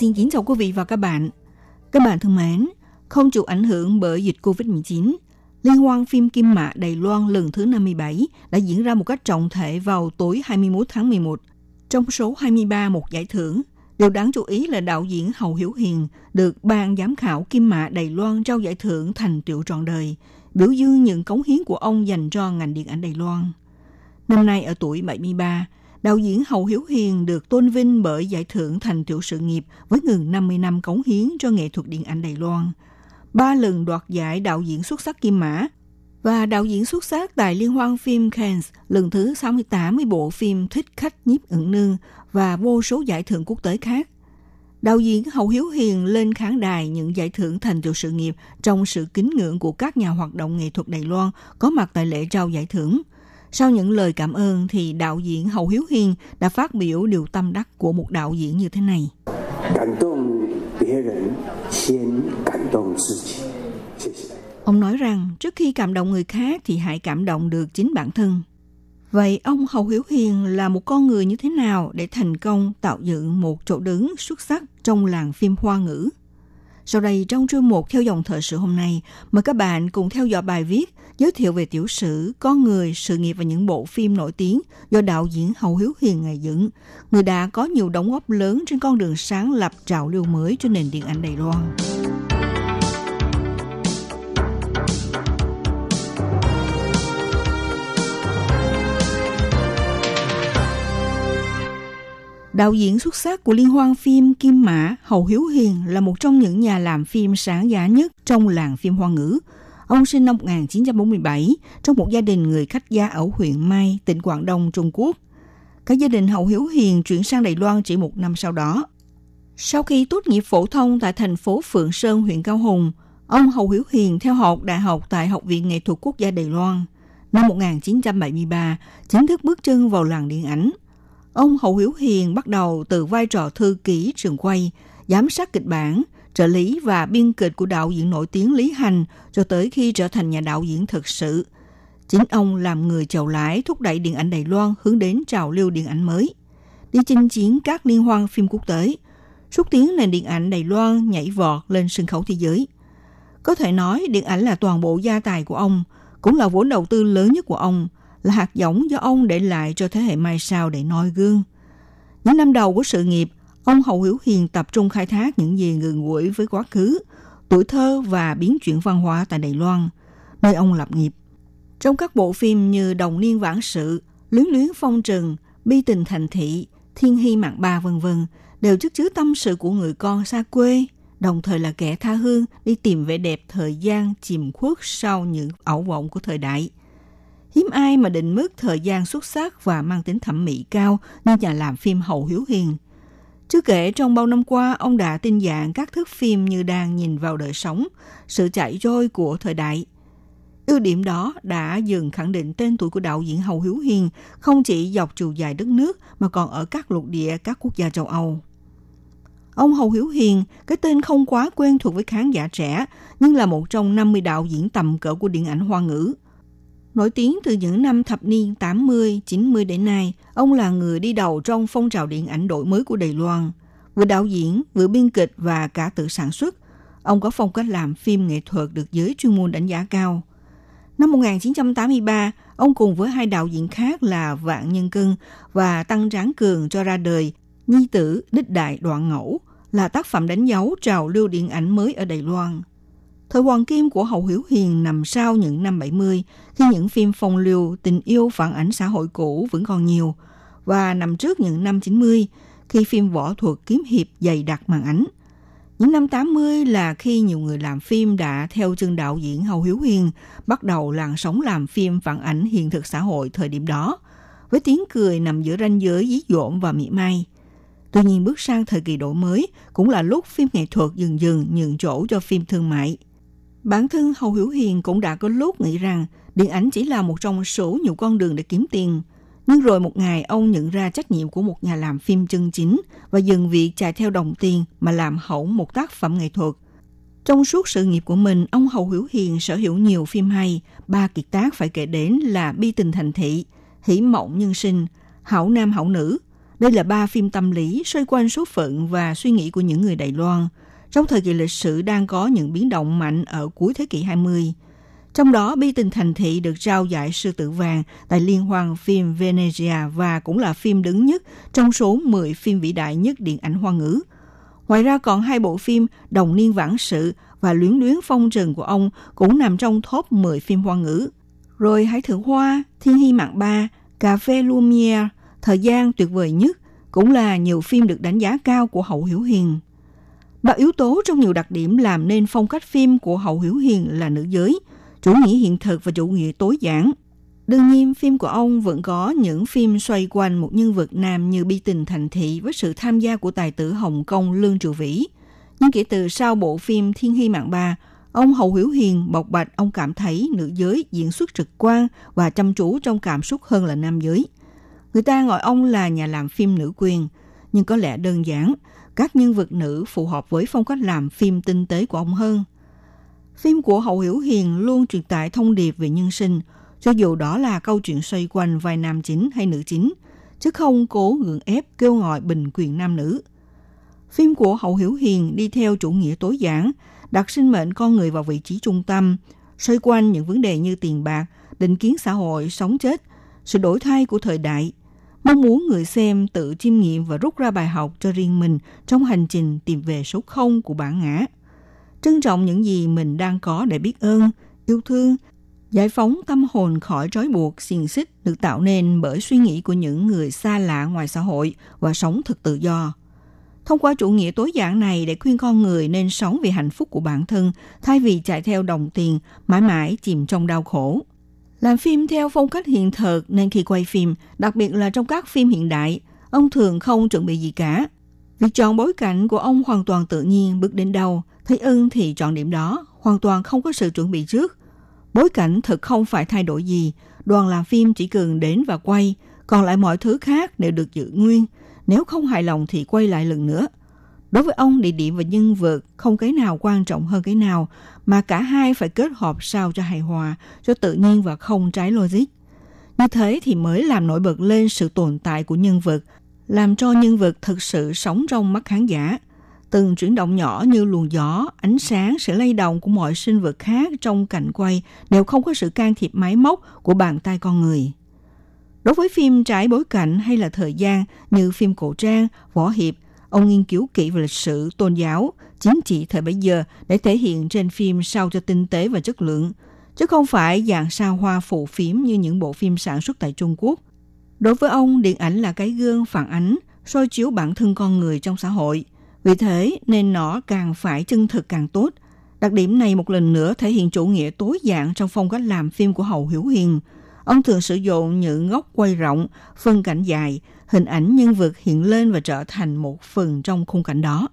Speaker 8: Xin kính chào quý vị và các bạn. Các bạn thân mến, không chịu ảnh hưởng bởi dịch Covid-19, Liên hoan phim Kim Mã Đài Loan lần thứ 57 đã diễn ra một cách trọng thể vào tối 21 tháng 11. Trong số 23 một giải thưởng, điều đáng chú ý là đạo diễn Hầu Hiểu Hiền được ban giám khảo Kim Mã Đài Loan trao giải thưởng thành tựu trọn đời, biểu dương những cống hiến của ông dành cho ngành điện ảnh Đài Loan. Năm nay ở tuổi 73, đạo diễn Hầu Hiếu Hiền được tôn vinh bởi giải thưởng thành tựu sự nghiệp với ngừng 50 năm cống hiến cho nghệ thuật điện ảnh Đài Loan. Ba lần đoạt giải đạo diễn xuất sắc Kim Mã và đạo diễn xuất sắc tại Liên hoan phim Cannes lần thứ 68 với bộ phim Thích khách nhiếp ẩn nương và vô số giải thưởng quốc tế khác. Đạo diễn Hầu Hiếu Hiền lên khán đài những giải thưởng thành tựu sự nghiệp trong sự kính ngưỡng của các nhà hoạt động nghệ thuật Đài Loan có mặt tại lễ trao giải thưởng. Sau những lời cảm ơn thì đạo diễn Hầu Hiếu Hiền đã phát biểu điều tâm đắc của một đạo diễn như thế này.
Speaker 9: 感动别人，先感动自己。谢谢。
Speaker 8: Ông nói rằng trước khi cảm động người khác thì hãy cảm động được chính bản thân. Vậy ông Hầu Hiếu Hiền là một con người như thế nào để thành công tạo dựng một chỗ đứng xuất sắc trong làng phim hoa ngữ? Sau đây trong chương mục theo dòng thời sự hôm nay, mời các bạn cùng theo dõi bài viết giới thiệu về tiểu sử, con người, sự nghiệp và những bộ phim nổi tiếng do đạo diễn Hầu Hiếu Hiền ngày dựng, người đã có nhiều đóng góp lớn trên con đường sáng lập trào lưu mới cho nền điện ảnh Đài Loan. Đạo diễn xuất sắc của liên hoan phim Kim Mã Hầu Hiếu Hiền là một trong những nhà làm phim sáng giá nhất trong làng phim hoa ngữ. Ông sinh năm 1947 trong một gia đình người khách gia ở huyện Mai, tỉnh Quảng Đông, Trung Quốc. Cả gia đình hậu Hiếu Hiền chuyển sang Đài Loan chỉ một năm sau đó. Sau khi tốt nghiệp phổ thông tại thành phố Phượng Sơn, huyện Cao Hùng, ông hậu Hiếu Hiền theo học đại học tại Học viện Nghệ thuật Quốc gia Đài Loan. Năm 1973, chính thức bước chân vào làng điện ảnh – Ông Hậu Hiếu Hiền bắt đầu từ vai trò thư ký trường quay, giám sát kịch bản, trợ lý và biên kịch của đạo diễn nổi tiếng Lý Hành cho tới khi trở thành nhà đạo diễn thực sự. Chính ông làm người chầu lái thúc đẩy điện ảnh Đài Loan hướng đến trào lưu điện ảnh mới. Đi chinh chiến các liên hoan phim quốc tế, xúc tiến nền điện ảnh Đài Loan nhảy vọt lên sân khấu thế giới. Có thể nói điện ảnh là toàn bộ gia tài của ông, cũng là vốn đầu tư lớn nhất của ông, là hạt giống do ông để lại cho thế hệ mai sau để noi gương. Những năm đầu của sự nghiệp, ông Hậu Hiếu Hiền tập trung khai thác những gì gần gũi với quá khứ, tuổi thơ và biến chuyển văn hóa tại Đài Loan, nơi ông lập nghiệp. Trong các bộ phim như Đồng Niên Vãn Sự, Luyến Luyến Phong Trừng, Bi Tình Thành Thị, Thiên Hy Mạng Ba vân vân đều chất chứa tâm sự của người con xa quê, đồng thời là kẻ tha hương đi tìm vẻ đẹp thời gian chìm khuất sau những ảo vọng của thời đại hiếm ai mà định mức thời gian xuất sắc và mang tính thẩm mỹ cao như nhà làm phim Hậu Hiếu Hiền. Chưa kể trong bao năm qua, ông đã tinh dạng các thước phim như đang nhìn vào đời sống, sự chạy trôi của thời đại. Ưu điểm đó đã dừng khẳng định tên tuổi của đạo diễn hầu Hiếu Hiền không chỉ dọc chiều dài đất nước mà còn ở các lục địa các quốc gia châu Âu. Ông Hầu Hiếu Hiền, cái tên không quá quen thuộc với khán giả trẻ, nhưng là một trong 50 đạo diễn tầm cỡ của điện ảnh hoa ngữ – Nổi tiếng từ những năm thập niên 80, 90 đến nay, ông là người đi đầu trong phong trào điện ảnh đổi mới của Đài Loan. Vừa đạo diễn, vừa biên kịch và cả tự sản xuất. Ông có phong cách làm phim nghệ thuật được giới chuyên môn đánh giá cao. Năm 1983, ông cùng với hai đạo diễn khác là Vạn Nhân Cưng và Tăng Tráng Cường cho ra đời Nhi tử Đích Đại Đoạn Ngẫu là tác phẩm đánh dấu trào lưu điện ảnh mới ở Đài Loan. Thời hoàng kim của Hậu Hiếu Hiền nằm sau những năm 70, khi những phim phong lưu, tình yêu phản ảnh xã hội cũ vẫn còn nhiều, và nằm trước những năm 90, khi phim võ thuật kiếm hiệp dày đặc màn ảnh. Những năm 80 là khi nhiều người làm phim đã theo chân đạo diễn Hậu Hiếu Hiền bắt đầu làn sóng làm phim phản ảnh hiện thực xã hội thời điểm đó, với tiếng cười nằm giữa ranh giới dí dỗm và mỉa mai. Tuy nhiên bước sang thời kỳ đổi mới cũng là lúc phim nghệ thuật dần dần nhường chỗ cho phim thương mại. Bản thân Hầu Hiểu Hiền cũng đã có lúc nghĩ rằng điện ảnh chỉ là một trong số nhiều con đường để kiếm tiền. Nhưng rồi một ngày ông nhận ra trách nhiệm của một nhà làm phim chân chính và dừng việc chạy theo đồng tiền mà làm hỏng một tác phẩm nghệ thuật. Trong suốt sự nghiệp của mình, ông Hầu Hiểu Hiền sở hữu nhiều phim hay. Ba kiệt tác phải kể đến là Bi tình thành thị, Hỷ mộng nhân sinh, Hảo nam hảo nữ. Đây là ba phim tâm lý xoay quanh số phận và suy nghĩ của những người Đài Loan. Trong thời kỳ lịch sử đang có những biến động mạnh ở cuối thế kỷ 20. Trong đó, Bi tình thành thị được trao giải sư tử vàng tại Liên hoan phim Venezia và cũng là phim đứng nhất trong số 10 phim vĩ đại nhất điện ảnh hoa ngữ. Ngoài ra còn hai bộ phim Đồng niên vãng sự và Luyến luyến phong trần của ông cũng nằm trong top 10 phim hoa ngữ. Rồi hãy Thượng Hoa, Thiên Hy Mạng Ba, Cà phê Lumiere, Thời gian tuyệt vời nhất cũng là nhiều phim được đánh giá cao của Hậu Hiểu Hiền. Ba yếu tố trong nhiều đặc điểm làm nên phong cách phim của Hậu Hiểu Hiền là nữ giới, chủ nghĩa hiện thực và chủ nghĩa tối giản. Đương nhiên, phim của ông vẫn có những phim xoay quanh một nhân vật nam như bi tình thành thị với sự tham gia của tài tử Hồng Kông Lương Trụ Vĩ. Nhưng kể từ sau bộ phim Thiên Hy Mạng Ba, ông Hậu Hiểu Hiền bộc bạch ông cảm thấy nữ giới diễn xuất trực quan và chăm chú trong cảm xúc hơn là nam giới. Người ta gọi ông là nhà làm phim nữ quyền, nhưng có lẽ đơn giản, các nhân vật nữ phù hợp với phong cách làm phim tinh tế của ông hơn. Phim của Hậu Hiểu Hiền luôn truyền tải thông điệp về nhân sinh, cho dù đó là câu chuyện xoay quanh vai nam chính hay nữ chính, chứ không cố gượng ép kêu gọi bình quyền nam nữ. Phim của Hậu Hiểu Hiền đi theo chủ nghĩa tối giản, đặt sinh mệnh con người vào vị trí trung tâm, xoay quanh những vấn đề như tiền bạc, định kiến xã hội, sống chết, sự đổi thay của thời đại, mong muốn người xem tự chiêm nghiệm và rút ra bài học cho riêng mình trong hành trình tìm về số không của bản ngã. Trân trọng những gì mình đang có để biết ơn, yêu thương, giải phóng tâm hồn khỏi trói buộc, xiềng xích được tạo nên bởi suy nghĩ của những người xa lạ ngoài xã hội và sống thực tự do. Thông qua chủ nghĩa tối giản này để khuyên con người nên sống vì hạnh phúc của bản thân thay vì chạy theo đồng tiền, mãi mãi chìm trong đau khổ. Làm phim theo phong cách hiện thực nên khi quay phim, đặc biệt là trong các phim hiện đại, ông thường không chuẩn bị gì cả. Việc chọn bối cảnh của ông hoàn toàn tự nhiên bước đến đâu, thấy ưng thì chọn điểm đó, hoàn toàn không có sự chuẩn bị trước. Bối cảnh thực không phải thay đổi gì, đoàn làm phim chỉ cần đến và quay, còn lại mọi thứ khác đều được giữ nguyên. Nếu không hài lòng thì quay lại lần nữa. Đối với ông, địa điểm và nhân vật không cái nào quan trọng hơn cái nào, mà cả hai phải kết hợp sao cho hài hòa, cho tự nhiên và không trái logic. Như thế thì mới làm nổi bật lên sự tồn tại của nhân vật, làm cho nhân vật thực sự sống trong mắt khán giả. Từng chuyển động nhỏ như luồng gió, ánh sáng, sự lay động của mọi sinh vật khác trong cảnh quay đều không có sự can thiệp máy móc của bàn tay con người. Đối với phim trái bối cảnh hay là thời gian như phim cổ trang, võ hiệp, ông nghiên cứu kỹ về lịch sử, tôn giáo, chính trị thời bấy giờ để thể hiện trên phim sao cho tinh tế và chất lượng, chứ không phải dạng sao hoa phụ phím như những bộ phim sản xuất tại Trung Quốc. Đối với ông, điện ảnh là cái gương phản ánh, soi chiếu bản thân con người trong xã hội. Vì thế nên nó càng phải chân thực càng tốt. Đặc điểm này một lần nữa thể hiện chủ nghĩa tối dạng trong phong cách làm phim của Hậu Hiểu Hiền. Ông thường sử dụng những góc quay rộng, phân cảnh dài, hình ảnh nhân vật hiện lên và trở thành một phần trong khung cảnh đó.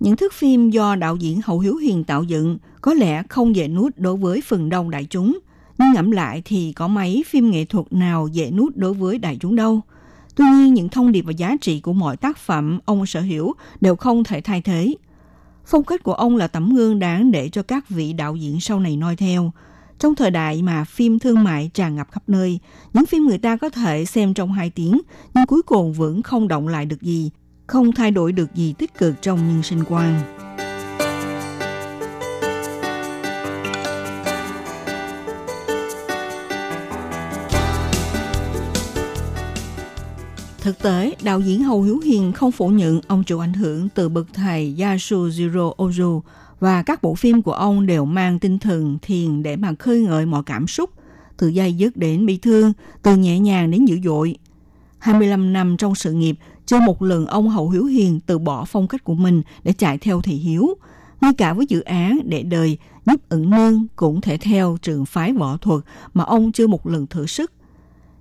Speaker 8: Những thước phim do đạo diễn Hậu Hiếu Hiền tạo dựng có lẽ không dễ nuốt đối với phần đông đại chúng, nhưng ngẫm lại thì có mấy phim nghệ thuật nào dễ nuốt đối với đại chúng đâu. Tuy nhiên, những thông điệp và giá trị của mọi tác phẩm ông sở hữu đều không thể thay thế. Phong cách của ông là tấm gương đáng để cho các vị đạo diễn sau này noi theo. Trong thời đại mà phim thương mại tràn ngập khắp nơi, những phim người ta có thể xem trong 2 tiếng, nhưng cuối cùng vẫn không động lại được gì, không thay đổi được gì tích cực trong nhân sinh quan. Thực tế, đạo diễn Hầu Hiếu Hiền không phủ nhận ông chịu ảnh hưởng từ bậc thầy Yasujiro Ozu và các bộ phim của ông đều mang tinh thần thiền để mà khơi ngợi mọi cảm xúc, từ dây dứt đến bi thương, từ nhẹ nhàng đến dữ dội. 25 năm trong sự nghiệp, chưa một lần ông Hậu Hiếu Hiền từ bỏ phong cách của mình để chạy theo thị hiếu. Ngay cả với dự án để đời, nhiếp ẩn nương cũng thể theo trường phái võ thuật mà ông chưa một lần thử sức.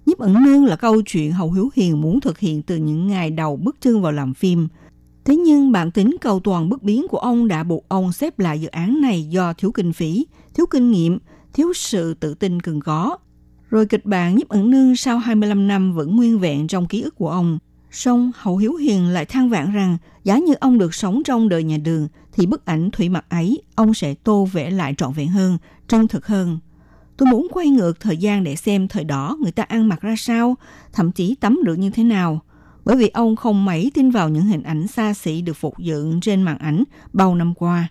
Speaker 8: Nhiếp ẩn nương là câu chuyện Hầu Hiếu Hiền muốn thực hiện từ những ngày đầu bước chân vào làm phim. Thế nhưng bản tính cầu toàn bất biến của ông đã buộc ông xếp lại dự án này do thiếu kinh phí, thiếu kinh nghiệm, thiếu sự tự tin cần có. Rồi kịch bản Nhiếp ẩn nương sau 25 năm vẫn nguyên vẹn trong ký ức của ông. Song Hậu Hiếu Hiền lại than vãn rằng giá như ông được sống trong đời nhà đường thì bức ảnh thủy mặc ấy ông sẽ tô vẽ lại trọn vẹn hơn, chân thực hơn. Tôi muốn quay ngược thời gian để xem thời đó người ta ăn mặc ra sao, thậm chí tắm được như thế nào. Bởi vì ông không mấy tin vào những hình ảnh xa xỉ được phục dựng trên màn ảnh bao năm qua.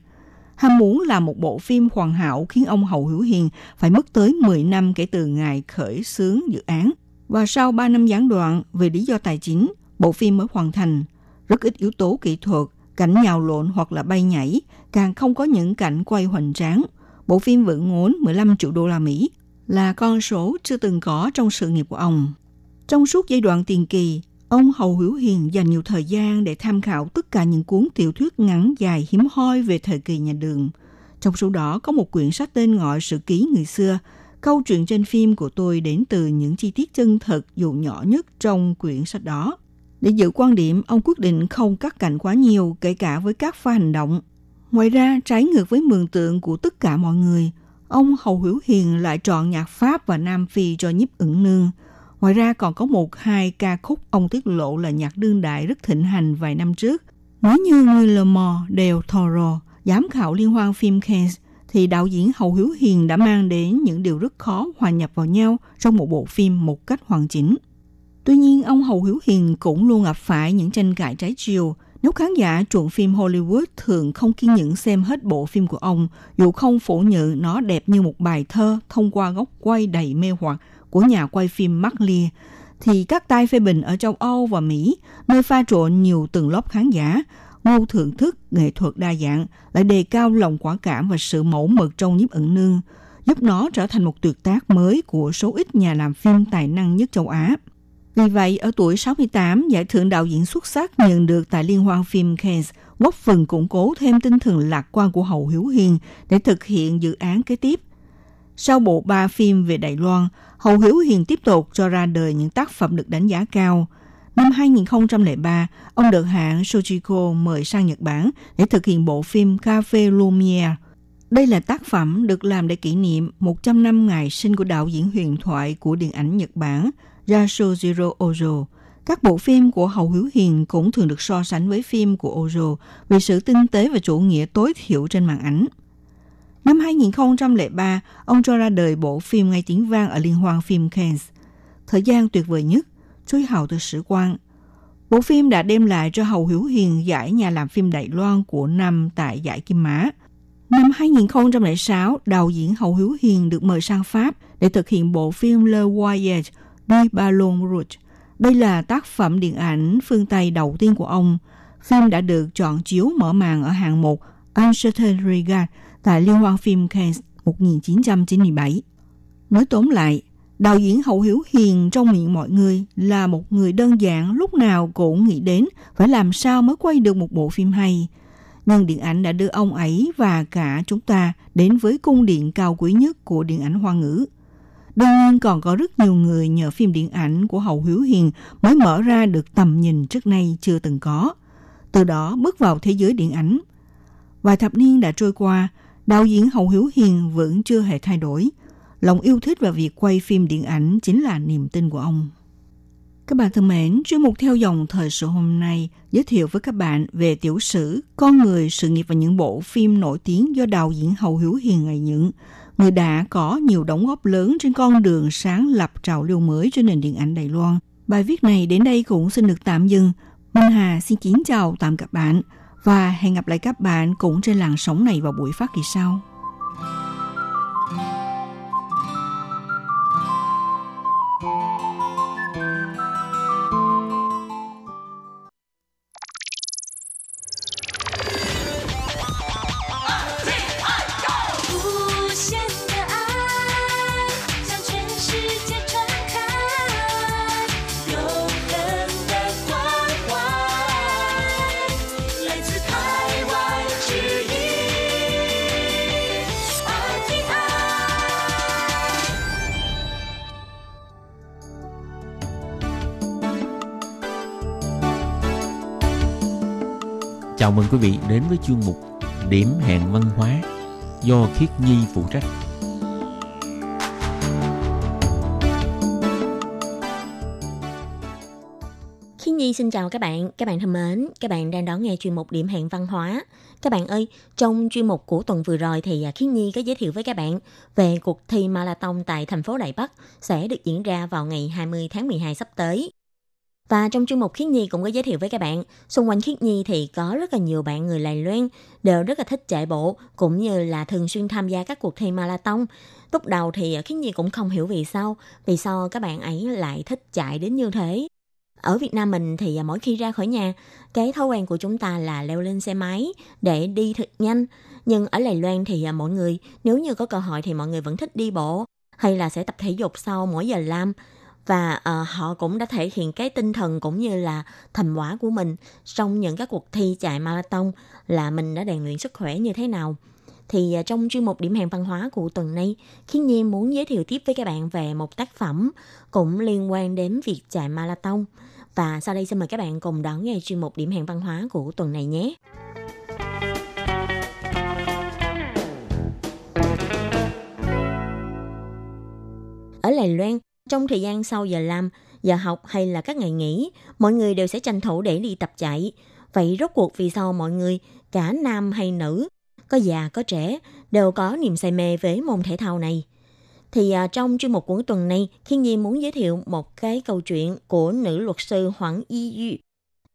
Speaker 8: Ham muốn làm một bộ phim hoàn hảo khiến ông Hậu Hiếu Hiền phải mất tới 10 năm kể từ ngày khởi xướng dự án. Và sau 3 năm gián đoạn vì lý do tài chính, bộ phim mới hoàn thành. Rất ít yếu tố kỹ thuật, cảnh nhào lộn hoặc là bay nhảy, càng không có những cảnh quay hoành tráng. Bộ phim vẫn ngốn 15 triệu đô la Mỹ, là con số chưa từng có trong sự nghiệp của ông. Trong suốt giai đoạn tiền kỳ, ông Hầu Hiếu Hiền dành nhiều thời gian để tham khảo tất cả những cuốn tiểu thuyết ngắn dài hiếm hoi về thời kỳ nhà đường. Trong số đó có một quyển sách tên gọi Sự ký người xưa. Câu chuyện trên phim của tôi đến từ những chi tiết chân thật dù nhỏ nhất trong quyển sách đó. Để giữ quan điểm, ông quyết định không cắt cảnh quá nhiều, kể cả với các pha hành động. Ngoài ra, trái ngược với mường tượng của tất cả mọi người, ông Hầu Hiểu Hiền lại chọn nhạc Pháp và Nam Phi cho nhiếp ửng nương. Ngoài ra còn có một hai ca khúc ông tiết lộ là nhạc đương đại rất thịnh hành vài năm trước. Nếu như người lờ mò đều Toro, giám khảo liên hoan phim Cannes, thì đạo diễn Hầu Hiếu Hiền đã mang đến những điều rất khó hòa nhập vào nhau trong một bộ phim một cách hoàn chỉnh. Tuy nhiên, ông Hầu Hiếu Hiền cũng luôn gặp phải những tranh cãi trái chiều. Nếu khán giả chuộng phim Hollywood thường không kiên nhẫn xem hết bộ phim của ông, dù không phủ nhận nó đẹp như một bài thơ thông qua góc quay đầy mê hoặc của nhà quay phim Mark Lee, thì các tay phê bình ở châu Âu và Mỹ, nơi pha trộn nhiều tầng lớp khán giả, ngu thưởng thức nghệ thuật đa dạng, lại đề cao lòng quả cảm và sự mẫu mực trong nhiếp ẩn nương, giúp nó trở thành một tuyệt tác mới của số ít nhà làm phim tài năng nhất châu Á. Vì vậy, ở tuổi 68, giải thưởng đạo diễn xuất sắc nhận được tại Liên hoan phim Cannes góp phần củng cố thêm tinh thần lạc quan của Hậu Hiếu Hiền để thực hiện dự án kế tiếp. Sau bộ ba phim về Đài Loan, Hậu Hiếu Hiền tiếp tục cho ra đời những tác phẩm được đánh giá cao. Năm 2003, ông được hãng Sochiko mời sang Nhật Bản để thực hiện bộ phim Cafe Lumiere. Đây là tác phẩm được làm để kỷ niệm 100 năm ngày sinh của đạo diễn huyền thoại của điện ảnh Nhật Bản – Yasujiro Ozo. Các bộ phim của Hầu Hiếu Hiền cũng thường được so sánh với phim của Ozo vì sự tinh tế và chủ nghĩa tối thiểu trên màn ảnh. Năm 2003, ông cho ra đời bộ phim ngay tiếng vang ở Liên hoan phim Cannes. Thời gian tuyệt vời nhất, Chuối hào từ sử quan. Bộ phim đã đem lại cho Hầu Hiếu Hiền giải nhà làm phim Đài Loan của năm tại giải Kim Mã. Năm 2006, đạo diễn Hầu Hiếu Hiền được mời sang Pháp để thực hiện bộ phim Le Voyage đi Balon Rouge. Đây là tác phẩm điện ảnh phương Tây đầu tiên của ông. Phim đã được chọn chiếu mở màn ở hạng mục Uncertain Regard tại Liên hoan phim Cannes 1997. Nói tóm lại, đạo diễn Hậu Hiếu Hiền trong miệng mọi người là một người đơn giản lúc nào cũng nghĩ đến phải làm sao mới quay được một bộ phim hay. Nhưng điện ảnh đã đưa ông ấy và cả chúng ta đến với cung điện cao quý nhất của điện ảnh hoa ngữ – Đương nhiên còn có rất nhiều người nhờ phim điện ảnh của Hậu Hiếu Hiền mới mở ra được tầm nhìn trước nay chưa từng có. Từ đó bước vào thế giới điện ảnh. Vài thập niên đã trôi qua, đạo diễn Hậu Hiếu Hiền vẫn chưa hề thay đổi. Lòng yêu thích và việc quay phim điện ảnh chính là niềm tin của ông. Các bạn thân mến, chuyên mục theo dòng thời sự hôm nay giới thiệu với các bạn về tiểu sử, con người, sự nghiệp và những bộ phim nổi tiếng do đạo diễn Hậu Hiếu Hiền ngày những người đã có nhiều đóng góp lớn trên con đường sáng lập trào lưu mới cho nền điện ảnh Đài Loan. Bài viết này đến đây cũng xin được tạm dừng. Minh Hà xin kính chào tạm các bạn và hẹn gặp lại các bạn cũng trên làn sóng này vào buổi phát kỳ sau.
Speaker 3: Mừng quý vị đến với chuyên mục Điểm hẹn văn hóa do Khiết Nhi phụ trách.
Speaker 4: Khiết Nhi xin chào các bạn, các bạn thân mến, các bạn đang đón nghe chuyên mục điểm hẹn văn hóa. Các bạn ơi, trong chuyên mục của tuần vừa rồi thì à, Khiết Nhi có giới thiệu với các bạn về cuộc thi marathon tại thành phố Đài Bắc sẽ được diễn ra vào ngày 20 tháng 12 sắp tới. Và trong chuyên mục Khiết Nhi cũng có giới thiệu với các bạn, xung quanh Khiết Nhi thì có rất là nhiều bạn người Lài Loan đều rất là thích chạy bộ cũng như là thường xuyên tham gia các cuộc thi marathon. Lúc đầu thì Khiết Nhi cũng không hiểu vì sao, vì sao các bạn ấy lại thích chạy đến như thế. Ở Việt Nam mình thì mỗi khi ra khỏi nhà, cái thói quen của chúng ta là leo lên xe máy để đi thật nhanh. Nhưng ở Lài Loan thì mọi người nếu như có cơ hội thì mọi người vẫn thích đi bộ hay là sẽ tập thể dục sau mỗi giờ làm và uh, họ cũng đã thể hiện cái tinh thần cũng như là thành quả của mình trong những các cuộc thi chạy marathon là mình đã rèn luyện sức khỏe như thế nào thì uh, trong chuyên mục điểm hẹn văn hóa của tuần này khiến Nhi muốn giới thiệu tiếp với các bạn về một tác phẩm cũng liên quan đến việc chạy marathon và sau đây xin mời các bạn cùng đón nghe chuyên mục điểm hẹn văn hóa của tuần này nhé. Ở Lài Loan, trong thời gian sau giờ làm, giờ học hay là các ngày nghỉ, mọi người đều sẽ tranh thủ để đi tập chạy. Vậy rốt cuộc vì sao mọi người, cả nam hay nữ, có già có trẻ, đều có niềm say mê với môn thể thao này? Thì à, trong chuyên mục của tuần này, Khiên Nhi muốn giới thiệu một cái câu chuyện của nữ luật sư Hoàng Y Yu.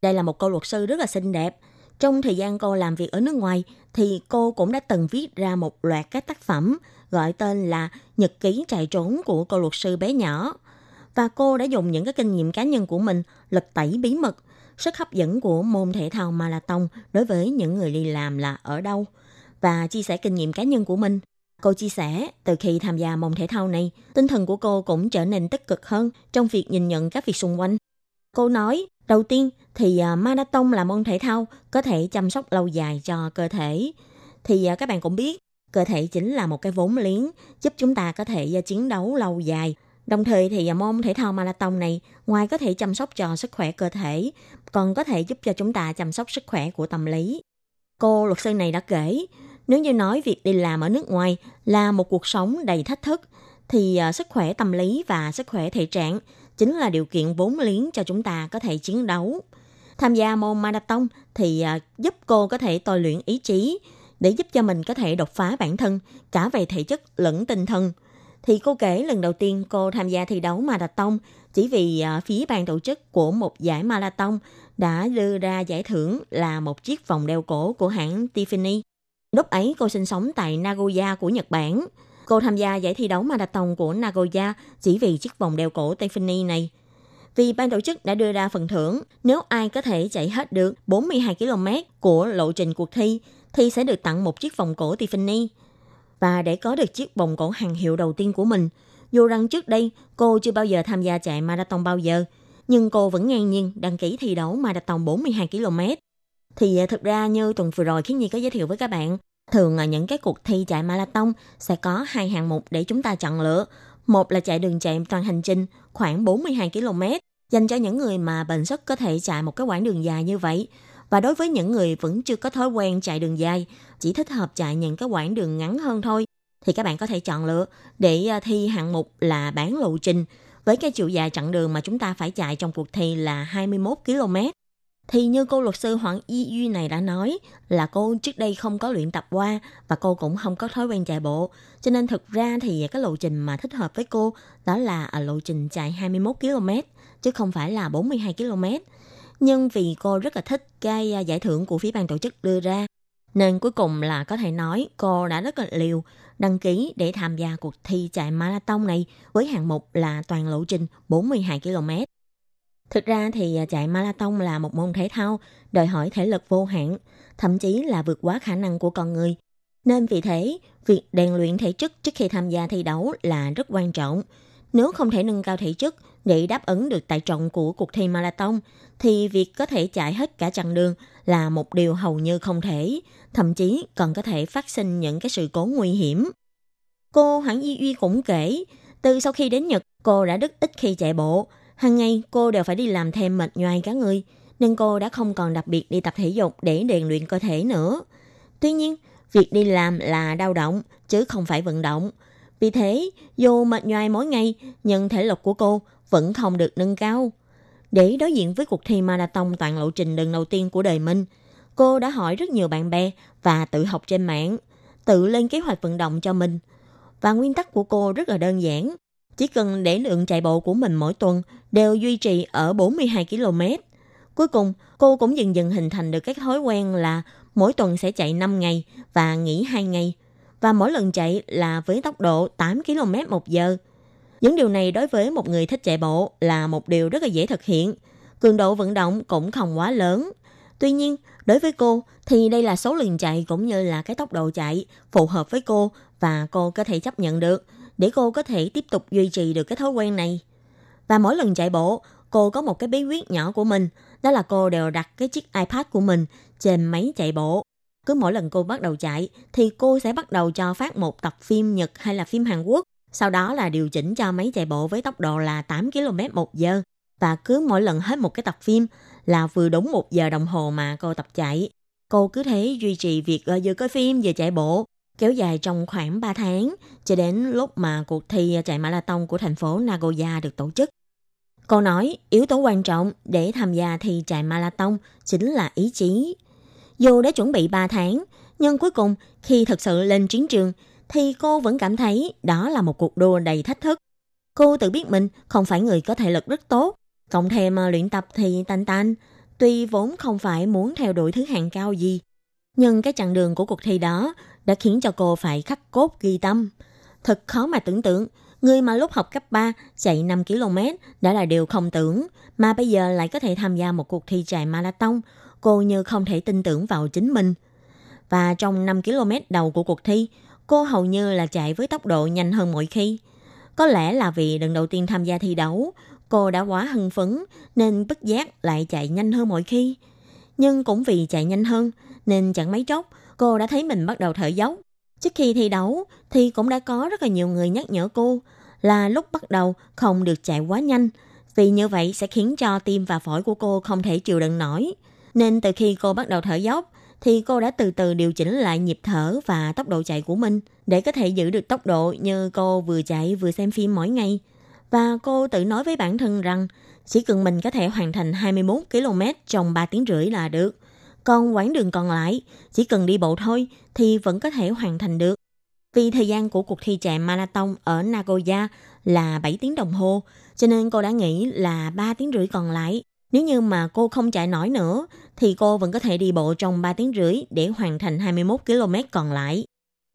Speaker 4: Đây là một cô luật sư rất là xinh đẹp. Trong thời gian cô làm việc ở nước ngoài, thì cô cũng đã từng viết ra một loạt các tác phẩm gọi tên là Nhật ký chạy trốn của cô luật sư bé nhỏ. Và cô đã dùng những cái kinh nghiệm cá nhân của mình lật tẩy bí mật, sức hấp dẫn của môn thể thao marathon đối với những người đi làm là ở đâu và chia sẻ kinh nghiệm cá nhân của mình. Cô chia sẻ, từ khi tham gia môn thể thao này, tinh thần của cô cũng trở nên tích cực hơn trong việc nhìn nhận các việc xung quanh. Cô nói, đầu tiên thì à, marathon là môn thể thao có thể chăm sóc lâu dài cho cơ thể. Thì à, các bạn cũng biết, cơ thể chính là một cái vốn liếng giúp chúng ta có thể à, chiến đấu lâu dài. Đồng thời thì à, môn thể thao marathon này ngoài có thể chăm sóc cho sức khỏe cơ thể, còn có thể giúp cho chúng ta chăm sóc sức khỏe của tâm lý. Cô luật sư này đã kể, nếu như nói việc đi làm ở nước ngoài là một cuộc sống đầy thách thức, thì à, sức khỏe tâm lý và sức khỏe thể trạng chính là điều kiện vốn liếng cho chúng ta có thể chiến đấu. Tham gia môn marathon thì giúp cô có thể tôi luyện ý chí để giúp cho mình có thể đột phá bản thân cả về thể chất lẫn tinh thần. Thì cô kể lần đầu tiên cô tham gia thi đấu marathon chỉ vì à, phía ban tổ chức của một giải marathon đã đưa ra giải thưởng là một chiếc vòng đeo cổ của hãng Tiffany. Lúc ấy cô sinh sống tại Nagoya của Nhật Bản. Cô tham gia giải thi đấu marathon của Nagoya chỉ vì chiếc vòng đeo cổ Tiffany này. Vì ban tổ chức đã đưa ra phần thưởng, nếu ai có thể chạy hết được 42 km của lộ trình cuộc thi thì sẽ được tặng một chiếc vòng cổ Tiffany. Và để có được chiếc vòng cổ hàng hiệu đầu tiên của mình, dù rằng trước đây cô chưa bao giờ tham gia chạy marathon bao giờ, nhưng cô vẫn ngang nhiên đăng ký thi đấu marathon 42 km thì à, thực ra như tuần vừa rồi khiến Nhi có giới thiệu với các bạn, thường ở những cái cuộc thi chạy marathon sẽ có hai hạng mục để chúng ta chọn lựa. Một là chạy đường chạy toàn hành trình khoảng 42 km, dành cho những người mà bệnh sức có thể chạy một cái quãng đường dài như vậy. Và đối với những người vẫn chưa có thói quen chạy đường dài, chỉ thích hợp chạy những cái quãng đường ngắn hơn thôi, thì các bạn có thể chọn lựa để à, thi hạng mục là bán lộ trình với cái chiều dài chặng đường mà chúng ta phải chạy trong cuộc thi là 21 km. Thì như cô luật sư Hoàng Y Duy này đã nói là cô trước đây không có luyện tập qua và cô cũng không có thói quen chạy bộ. Cho nên thực ra thì cái lộ trình mà thích hợp với cô đó là ở lộ trình chạy 21 km chứ không phải là 42 km. Nhưng vì cô rất là thích cái à, giải thưởng của phía ban tổ chức đưa ra nên cuối cùng là có thể nói cô đã rất là liều đăng ký để tham gia cuộc thi chạy marathon này với hạng mục là toàn lộ trình 42 km. Thực ra thì à, chạy marathon là một môn thể thao đòi hỏi thể lực vô hạn, thậm chí là vượt quá khả năng của con người. Nên vì thế, việc rèn luyện thể chất trước khi tham gia thi đấu là rất quan trọng. Nếu không thể nâng cao thể chất để đáp ứng được tải trọng của cuộc thi marathon, thì việc có thể chạy hết cả chặng đường là một điều hầu như không thể, thậm chí còn có thể phát sinh những cái sự cố nguy hiểm. Cô Hoàng Y Uy cũng kể, từ sau khi đến Nhật, cô đã rất ít khi chạy bộ, Hàng ngày cô đều phải đi làm thêm mệt nhoài cả người. nên cô đã không còn đặc biệt đi tập thể dục để rèn luyện cơ thể nữa. Tuy nhiên, việc đi làm là đau động chứ không phải vận động. Vì thế, dù mệt nhoài mỗi ngày, nhưng thể lực của cô vẫn không được nâng cao. Để đối diện với cuộc thi marathon toàn lộ trình lần đầu tiên của đời mình, cô đã hỏi rất nhiều bạn bè và tự học trên mạng, tự lên kế hoạch vận động cho mình. Và nguyên tắc của cô rất là đơn giản. Chỉ cần để lượng chạy bộ của mình mỗi tuần đều duy trì ở 42 km. Cuối cùng, cô cũng dần dần hình thành được cái thói quen là mỗi tuần sẽ chạy 5 ngày và nghỉ 2 ngày. Và mỗi lần chạy là với tốc độ 8 km một giờ. Những điều này đối với một người thích chạy bộ là một điều rất là dễ thực hiện. Cường độ vận động cũng không quá lớn. Tuy nhiên, đối với cô thì đây là số lần chạy cũng như là cái tốc độ chạy phù hợp với cô và cô có thể chấp nhận được để cô có thể tiếp tục duy trì được cái thói quen này. Và mỗi lần chạy bộ, cô có một cái bí quyết nhỏ của mình, đó là cô đều đặt cái chiếc iPad của mình trên máy chạy bộ. Cứ mỗi lần cô bắt đầu chạy thì cô sẽ bắt đầu cho phát một tập phim Nhật hay là phim Hàn Quốc, sau đó là điều chỉnh cho máy chạy bộ với tốc độ là 8 km một giờ. Và cứ mỗi lần hết một cái tập phim là vừa đúng một giờ đồng hồ mà cô tập chạy. Cô cứ thế duy trì việc ờ, vừa coi phim vừa chạy bộ, kéo dài trong khoảng 3 tháng, cho đến lúc mà cuộc thi chạy marathon của thành phố Nagoya được tổ chức. Cô nói yếu tố quan trọng để tham gia thi chạy marathon chính là ý chí. Dù đã chuẩn bị 3 tháng, nhưng cuối cùng khi thực sự lên chiến trường thì cô vẫn cảm thấy đó là một cuộc đua đầy thách thức. Cô tự biết mình không phải người có thể lực rất tốt, cộng thêm ờ, luyện tập thì tanh tanh, tuy vốn không phải muốn theo đuổi thứ hạng cao gì. Nhưng cái chặng đường của cuộc thi đó đã khiến cho cô phải khắc cốt ghi tâm. Thật khó mà tưởng tượng, người mà lúc học cấp 3 chạy 5 km đã là điều không tưởng, mà bây giờ lại có thể tham gia một cuộc thi chạy marathon. Cô như không thể tin tưởng vào chính mình. Và trong 5 km đầu của cuộc thi, cô hầu như là chạy với tốc độ nhanh hơn mọi khi. Có lẽ là vì lần đầu tiên tham gia thi đấu, cô đã quá hưng phấn nên bất giác lại chạy nhanh hơn mọi khi. Nhưng cũng vì chạy nhanh hơn nên chẳng mấy chốc cô đã thấy mình bắt đầu thở dốc. Trước khi thi đấu thì cũng đã có rất là nhiều người nhắc nhở cô là lúc bắt đầu không được chạy quá nhanh vì như vậy sẽ khiến cho tim và phổi của cô không thể chịu đựng nổi. Nên từ khi cô bắt đầu thở dốc thì cô đã từ từ điều chỉnh lại nhịp thở và tốc độ chạy của mình để có thể giữ được tốc độ như cô vừa chạy vừa xem phim mỗi ngày. Và cô tự nói với bản thân rằng chỉ cần mình có thể hoàn thành 21 km trong 3 tiếng rưỡi là được. Còn quãng đường còn lại, chỉ cần đi bộ thôi thì vẫn có thể hoàn thành được. Vì thời gian của cuộc thi chạy marathon ở Nagoya là 7 tiếng đồng hồ, cho nên cô đã nghĩ là 3 tiếng rưỡi còn lại. Nếu như mà cô không chạy nổi nữa, thì cô vẫn có thể đi bộ trong 3 tiếng rưỡi để hoàn thành 21 km còn lại.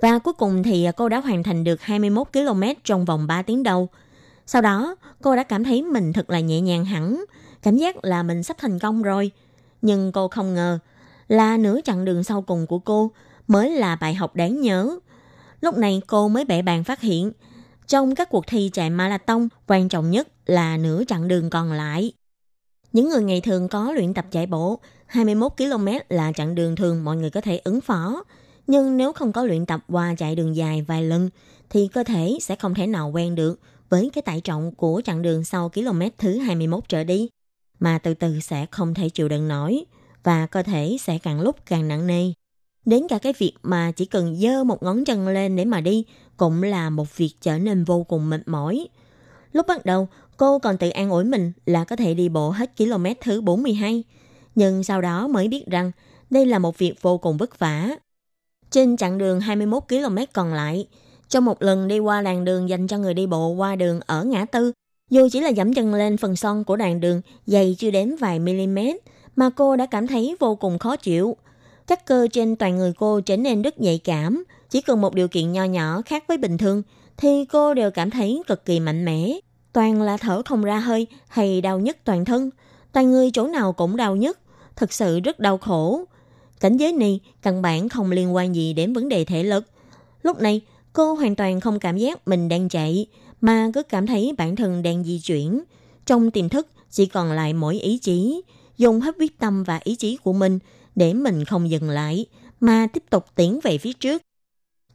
Speaker 4: Và cuối cùng thì cô đã hoàn thành được 21 km trong vòng 3 tiếng đầu. Sau đó, cô đã cảm thấy mình thật là nhẹ nhàng hẳn, cảm giác là mình sắp thành công rồi. Nhưng cô không ngờ là nửa chặng đường sau cùng của cô mới là bài học đáng nhớ. Lúc này cô mới bẻ bàn phát hiện, trong các cuộc thi chạy marathon, quan trọng nhất là nửa chặng đường còn lại. Những người ngày thường có luyện tập chạy bộ, 21 km là chặng đường thường mọi người có thể ứng phó. Nhưng nếu không có luyện tập qua chạy đường dài vài lần, thì cơ thể sẽ không thể nào quen được với cái tải trọng của chặng đường sau km thứ 21 trở đi, mà từ từ sẽ không thể chịu đựng nổi và cơ thể sẽ càng lúc càng nặng nề. Đến cả cái việc mà chỉ cần dơ một ngón chân lên để mà đi cũng là một việc trở nên vô cùng mệt mỏi. Lúc bắt đầu, cô còn tự an ủi mình là có thể đi bộ hết km thứ 42, nhưng sau đó mới biết rằng đây là một việc vô cùng vất vả. Trên chặng đường 21 km còn lại, trong một lần đi qua làn đường dành cho người đi bộ qua đường ở ngã tư, dù chỉ là dẫm chân lên phần son của đoạn đường dày chưa đến vài mm, mà cô đã cảm thấy vô cùng khó chịu. Các cơ trên toàn người cô trở nên rất nhạy cảm, chỉ cần một điều kiện nho nhỏ khác với bình thường thì cô đều cảm thấy cực kỳ mạnh mẽ. Toàn là thở không ra hơi hay đau nhức toàn thân, toàn người chỗ nào cũng đau nhức, thật sự rất đau khổ. Cảnh giới này căn bản không liên quan gì đến vấn đề thể lực. Lúc này, cô hoàn toàn không cảm giác mình đang chạy, mà cứ cảm thấy bản thân đang di chuyển. Trong tiềm thức chỉ còn lại mỗi ý chí, dùng hết quyết tâm và ý chí của mình để mình không dừng lại, mà tiếp tục tiến về phía trước.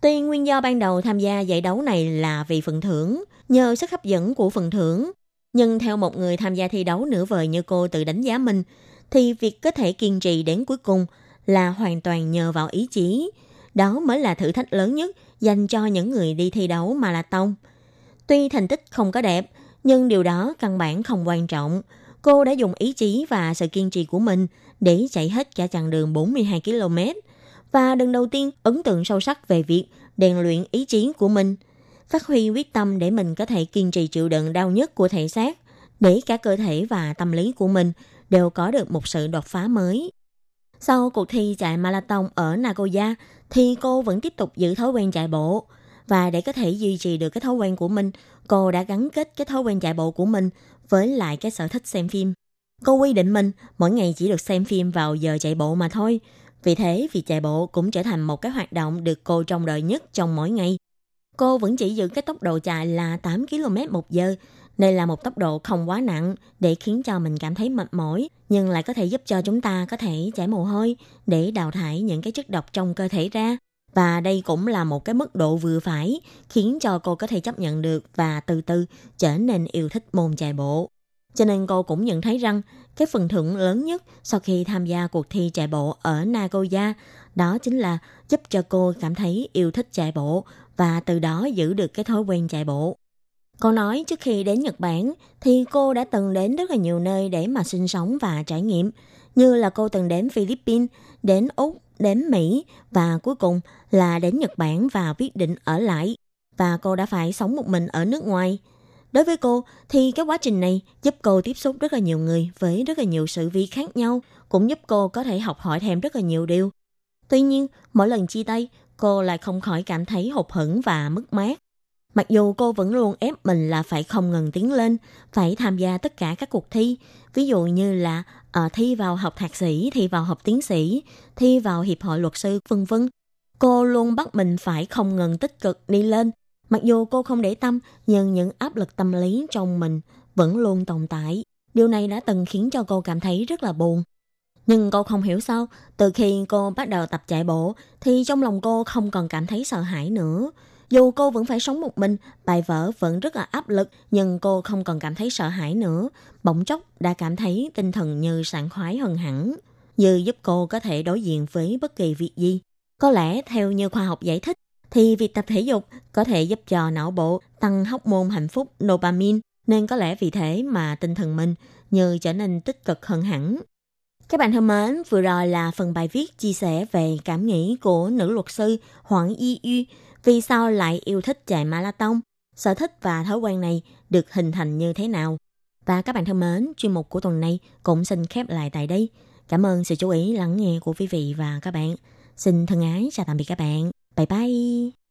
Speaker 4: Tuy nguyên do ban đầu tham gia giải đấu này là vì phần thưởng, nhờ sức hấp dẫn của phần thưởng, nhưng theo một người tham gia thi đấu nửa vời như cô tự đánh giá mình, thì việc có thể kiên trì đến cuối cùng là hoàn toàn nhờ vào ý chí. Đó mới là thử thách lớn nhất dành cho những người đi thi đấu marathon. Tuy thành tích không có đẹp, nhưng điều đó căn bản không quan trọng. Cô đã dùng ý chí và sự kiên trì của mình để chạy hết cả chặng đường 42 km. Và lần đầu tiên ấn tượng sâu sắc về việc rèn luyện ý chí của mình, phát huy quyết tâm để mình có thể kiên trì chịu đựng đau nhất của thể xác, để cả cơ thể và tâm lý của mình đều có được một sự đột phá mới. Sau cuộc thi chạy marathon ở Nagoya, thì cô vẫn tiếp tục giữ thói quen chạy bộ. Và để có thể duy trì được cái thói quen của mình, cô đã gắn kết cái thói quen chạy bộ của mình với lại cái sở thích xem phim. Cô quy định mình mỗi ngày chỉ được xem phim vào giờ chạy bộ mà thôi. Vì thế, việc chạy bộ cũng trở thành một cái hoạt động được cô trông đợi nhất trong mỗi ngày. Cô vẫn chỉ giữ cái tốc độ chạy là 8 km một giờ. Đây là một tốc độ không quá nặng để khiến cho mình cảm thấy mệt mỏi, nhưng lại có thể giúp cho chúng ta có thể chảy mồ hôi để đào thải những cái chất độc trong cơ thể ra. Và đây cũng là một cái mức độ vừa phải khiến cho cô có thể chấp nhận được và từ từ trở nên yêu thích môn chạy bộ. Cho nên cô cũng nhận thấy rằng cái phần thưởng lớn nhất sau khi tham gia cuộc thi chạy bộ ở Nagoya đó chính là giúp cho cô cảm thấy yêu thích chạy bộ và từ đó giữ được cái thói quen chạy bộ. Cô nói trước khi đến Nhật Bản thì cô đã từng đến rất là nhiều nơi để mà sinh sống và trải nghiệm, như là cô từng đến Philippines, đến Úc, đến Mỹ và cuối cùng là đến Nhật Bản và quyết định ở lại. Và cô đã phải sống một mình ở nước ngoài. Đối với cô thì cái quá trình này giúp cô tiếp xúc rất là nhiều người với rất là nhiều sự việc khác nhau, cũng giúp cô có thể học hỏi thêm rất là nhiều điều. Tuy nhiên, mỗi lần chia tay, cô lại không khỏi cảm thấy hụt hẫng và mất mát. Mặc dù cô vẫn luôn ép mình là phải không ngừng tiến lên, phải tham gia tất cả các cuộc thi, ví dụ như là à, thi vào học thạc sĩ, thi vào học tiến sĩ, thi vào hiệp hội luật sư, vân vân. Cô luôn bắt mình phải không ngừng tích cực đi lên. Mặc dù cô không để tâm, nhưng những áp lực tâm lý trong mình vẫn luôn tồn tại. Điều này đã từng khiến cho cô cảm thấy rất là buồn. Nhưng cô không hiểu sao, từ khi cô bắt đầu tập chạy bộ, thì trong lòng cô không còn cảm thấy sợ hãi nữa. Dù cô vẫn phải sống một mình, bài vở vẫn rất là áp lực, nhưng cô không còn cảm thấy sợ hãi nữa. Bỗng chốc đã cảm thấy tinh thần như sảng khoái hơn hẳn. Như giúp cô có thể đối diện với bất kỳ việc gì. Có lẽ theo như khoa học giải thích, thì việc tập thể dục có thể giúp cho não bộ tăng hóc môn hạnh phúc dopamine, nên có lẽ vì thế mà tinh thần mình như trở nên tích cực hơn hẳn. Các bạn thân mến, vừa rồi là phần bài viết chia sẻ về cảm nghĩ của nữ luật sư Hoàng Y Y vì sao lại yêu thích chạy marathon, sở thích và thói quen này được hình thành như thế nào. Và các bạn thân mến, chuyên mục của tuần này cũng xin khép lại tại đây. Cảm ơn sự chú ý lắng nghe của quý vị và các bạn. Xin thân ái chào tạm biệt các bạn. Bye bye.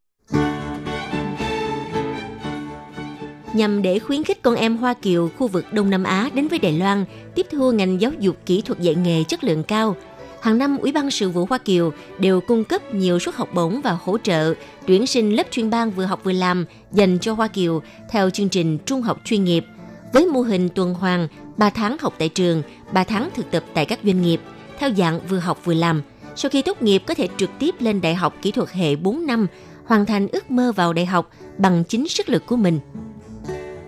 Speaker 10: nhằm để khuyến khích con em Hoa Kiều khu vực Đông Nam Á đến với Đài Loan tiếp thu ngành giáo dục kỹ thuật dạy nghề chất lượng cao. Hàng năm, Ủy ban sự vụ Hoa Kiều đều cung cấp nhiều suất học bổng và hỗ trợ tuyển sinh lớp chuyên ban vừa học vừa làm dành cho Hoa Kiều theo chương trình trung học chuyên nghiệp với mô hình tuần hoàn 3 tháng học tại trường, 3 tháng thực tập tại các doanh nghiệp theo dạng vừa học vừa làm. Sau khi tốt nghiệp có thể trực tiếp lên đại học kỹ thuật hệ 4 năm, hoàn thành ước mơ vào đại học bằng chính sức lực của mình.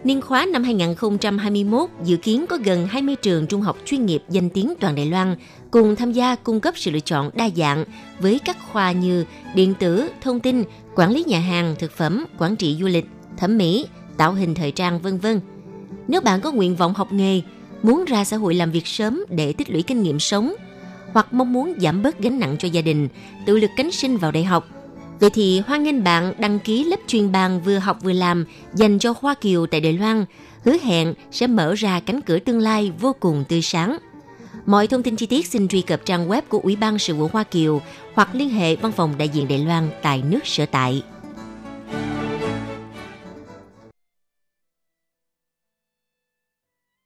Speaker 10: Niên khóa năm 2021 dự kiến có gần 20 trường trung học chuyên nghiệp danh tiếng toàn Đài Loan cùng tham gia cung cấp sự lựa chọn đa dạng với các khoa như điện tử, thông tin, quản lý nhà hàng, thực phẩm, quản trị du lịch, thẩm mỹ, tạo hình thời trang vân vân. Nếu bạn có nguyện vọng học nghề, muốn ra xã hội làm việc sớm để tích lũy kinh nghiệm sống hoặc mong muốn giảm bớt gánh nặng cho gia đình, tự lực cánh sinh vào đại học – Vậy thì hoan nghênh bạn đăng ký lớp chuyên bàn vừa học vừa làm dành cho Hoa Kiều tại Đài Loan, hứa hẹn sẽ mở ra cánh cửa tương lai vô cùng tươi sáng. Mọi thông tin chi tiết xin truy cập trang web của Ủy ban sự vụ Hoa Kiều hoặc liên hệ văn phòng đại diện Đài Loan tại nước sở tại.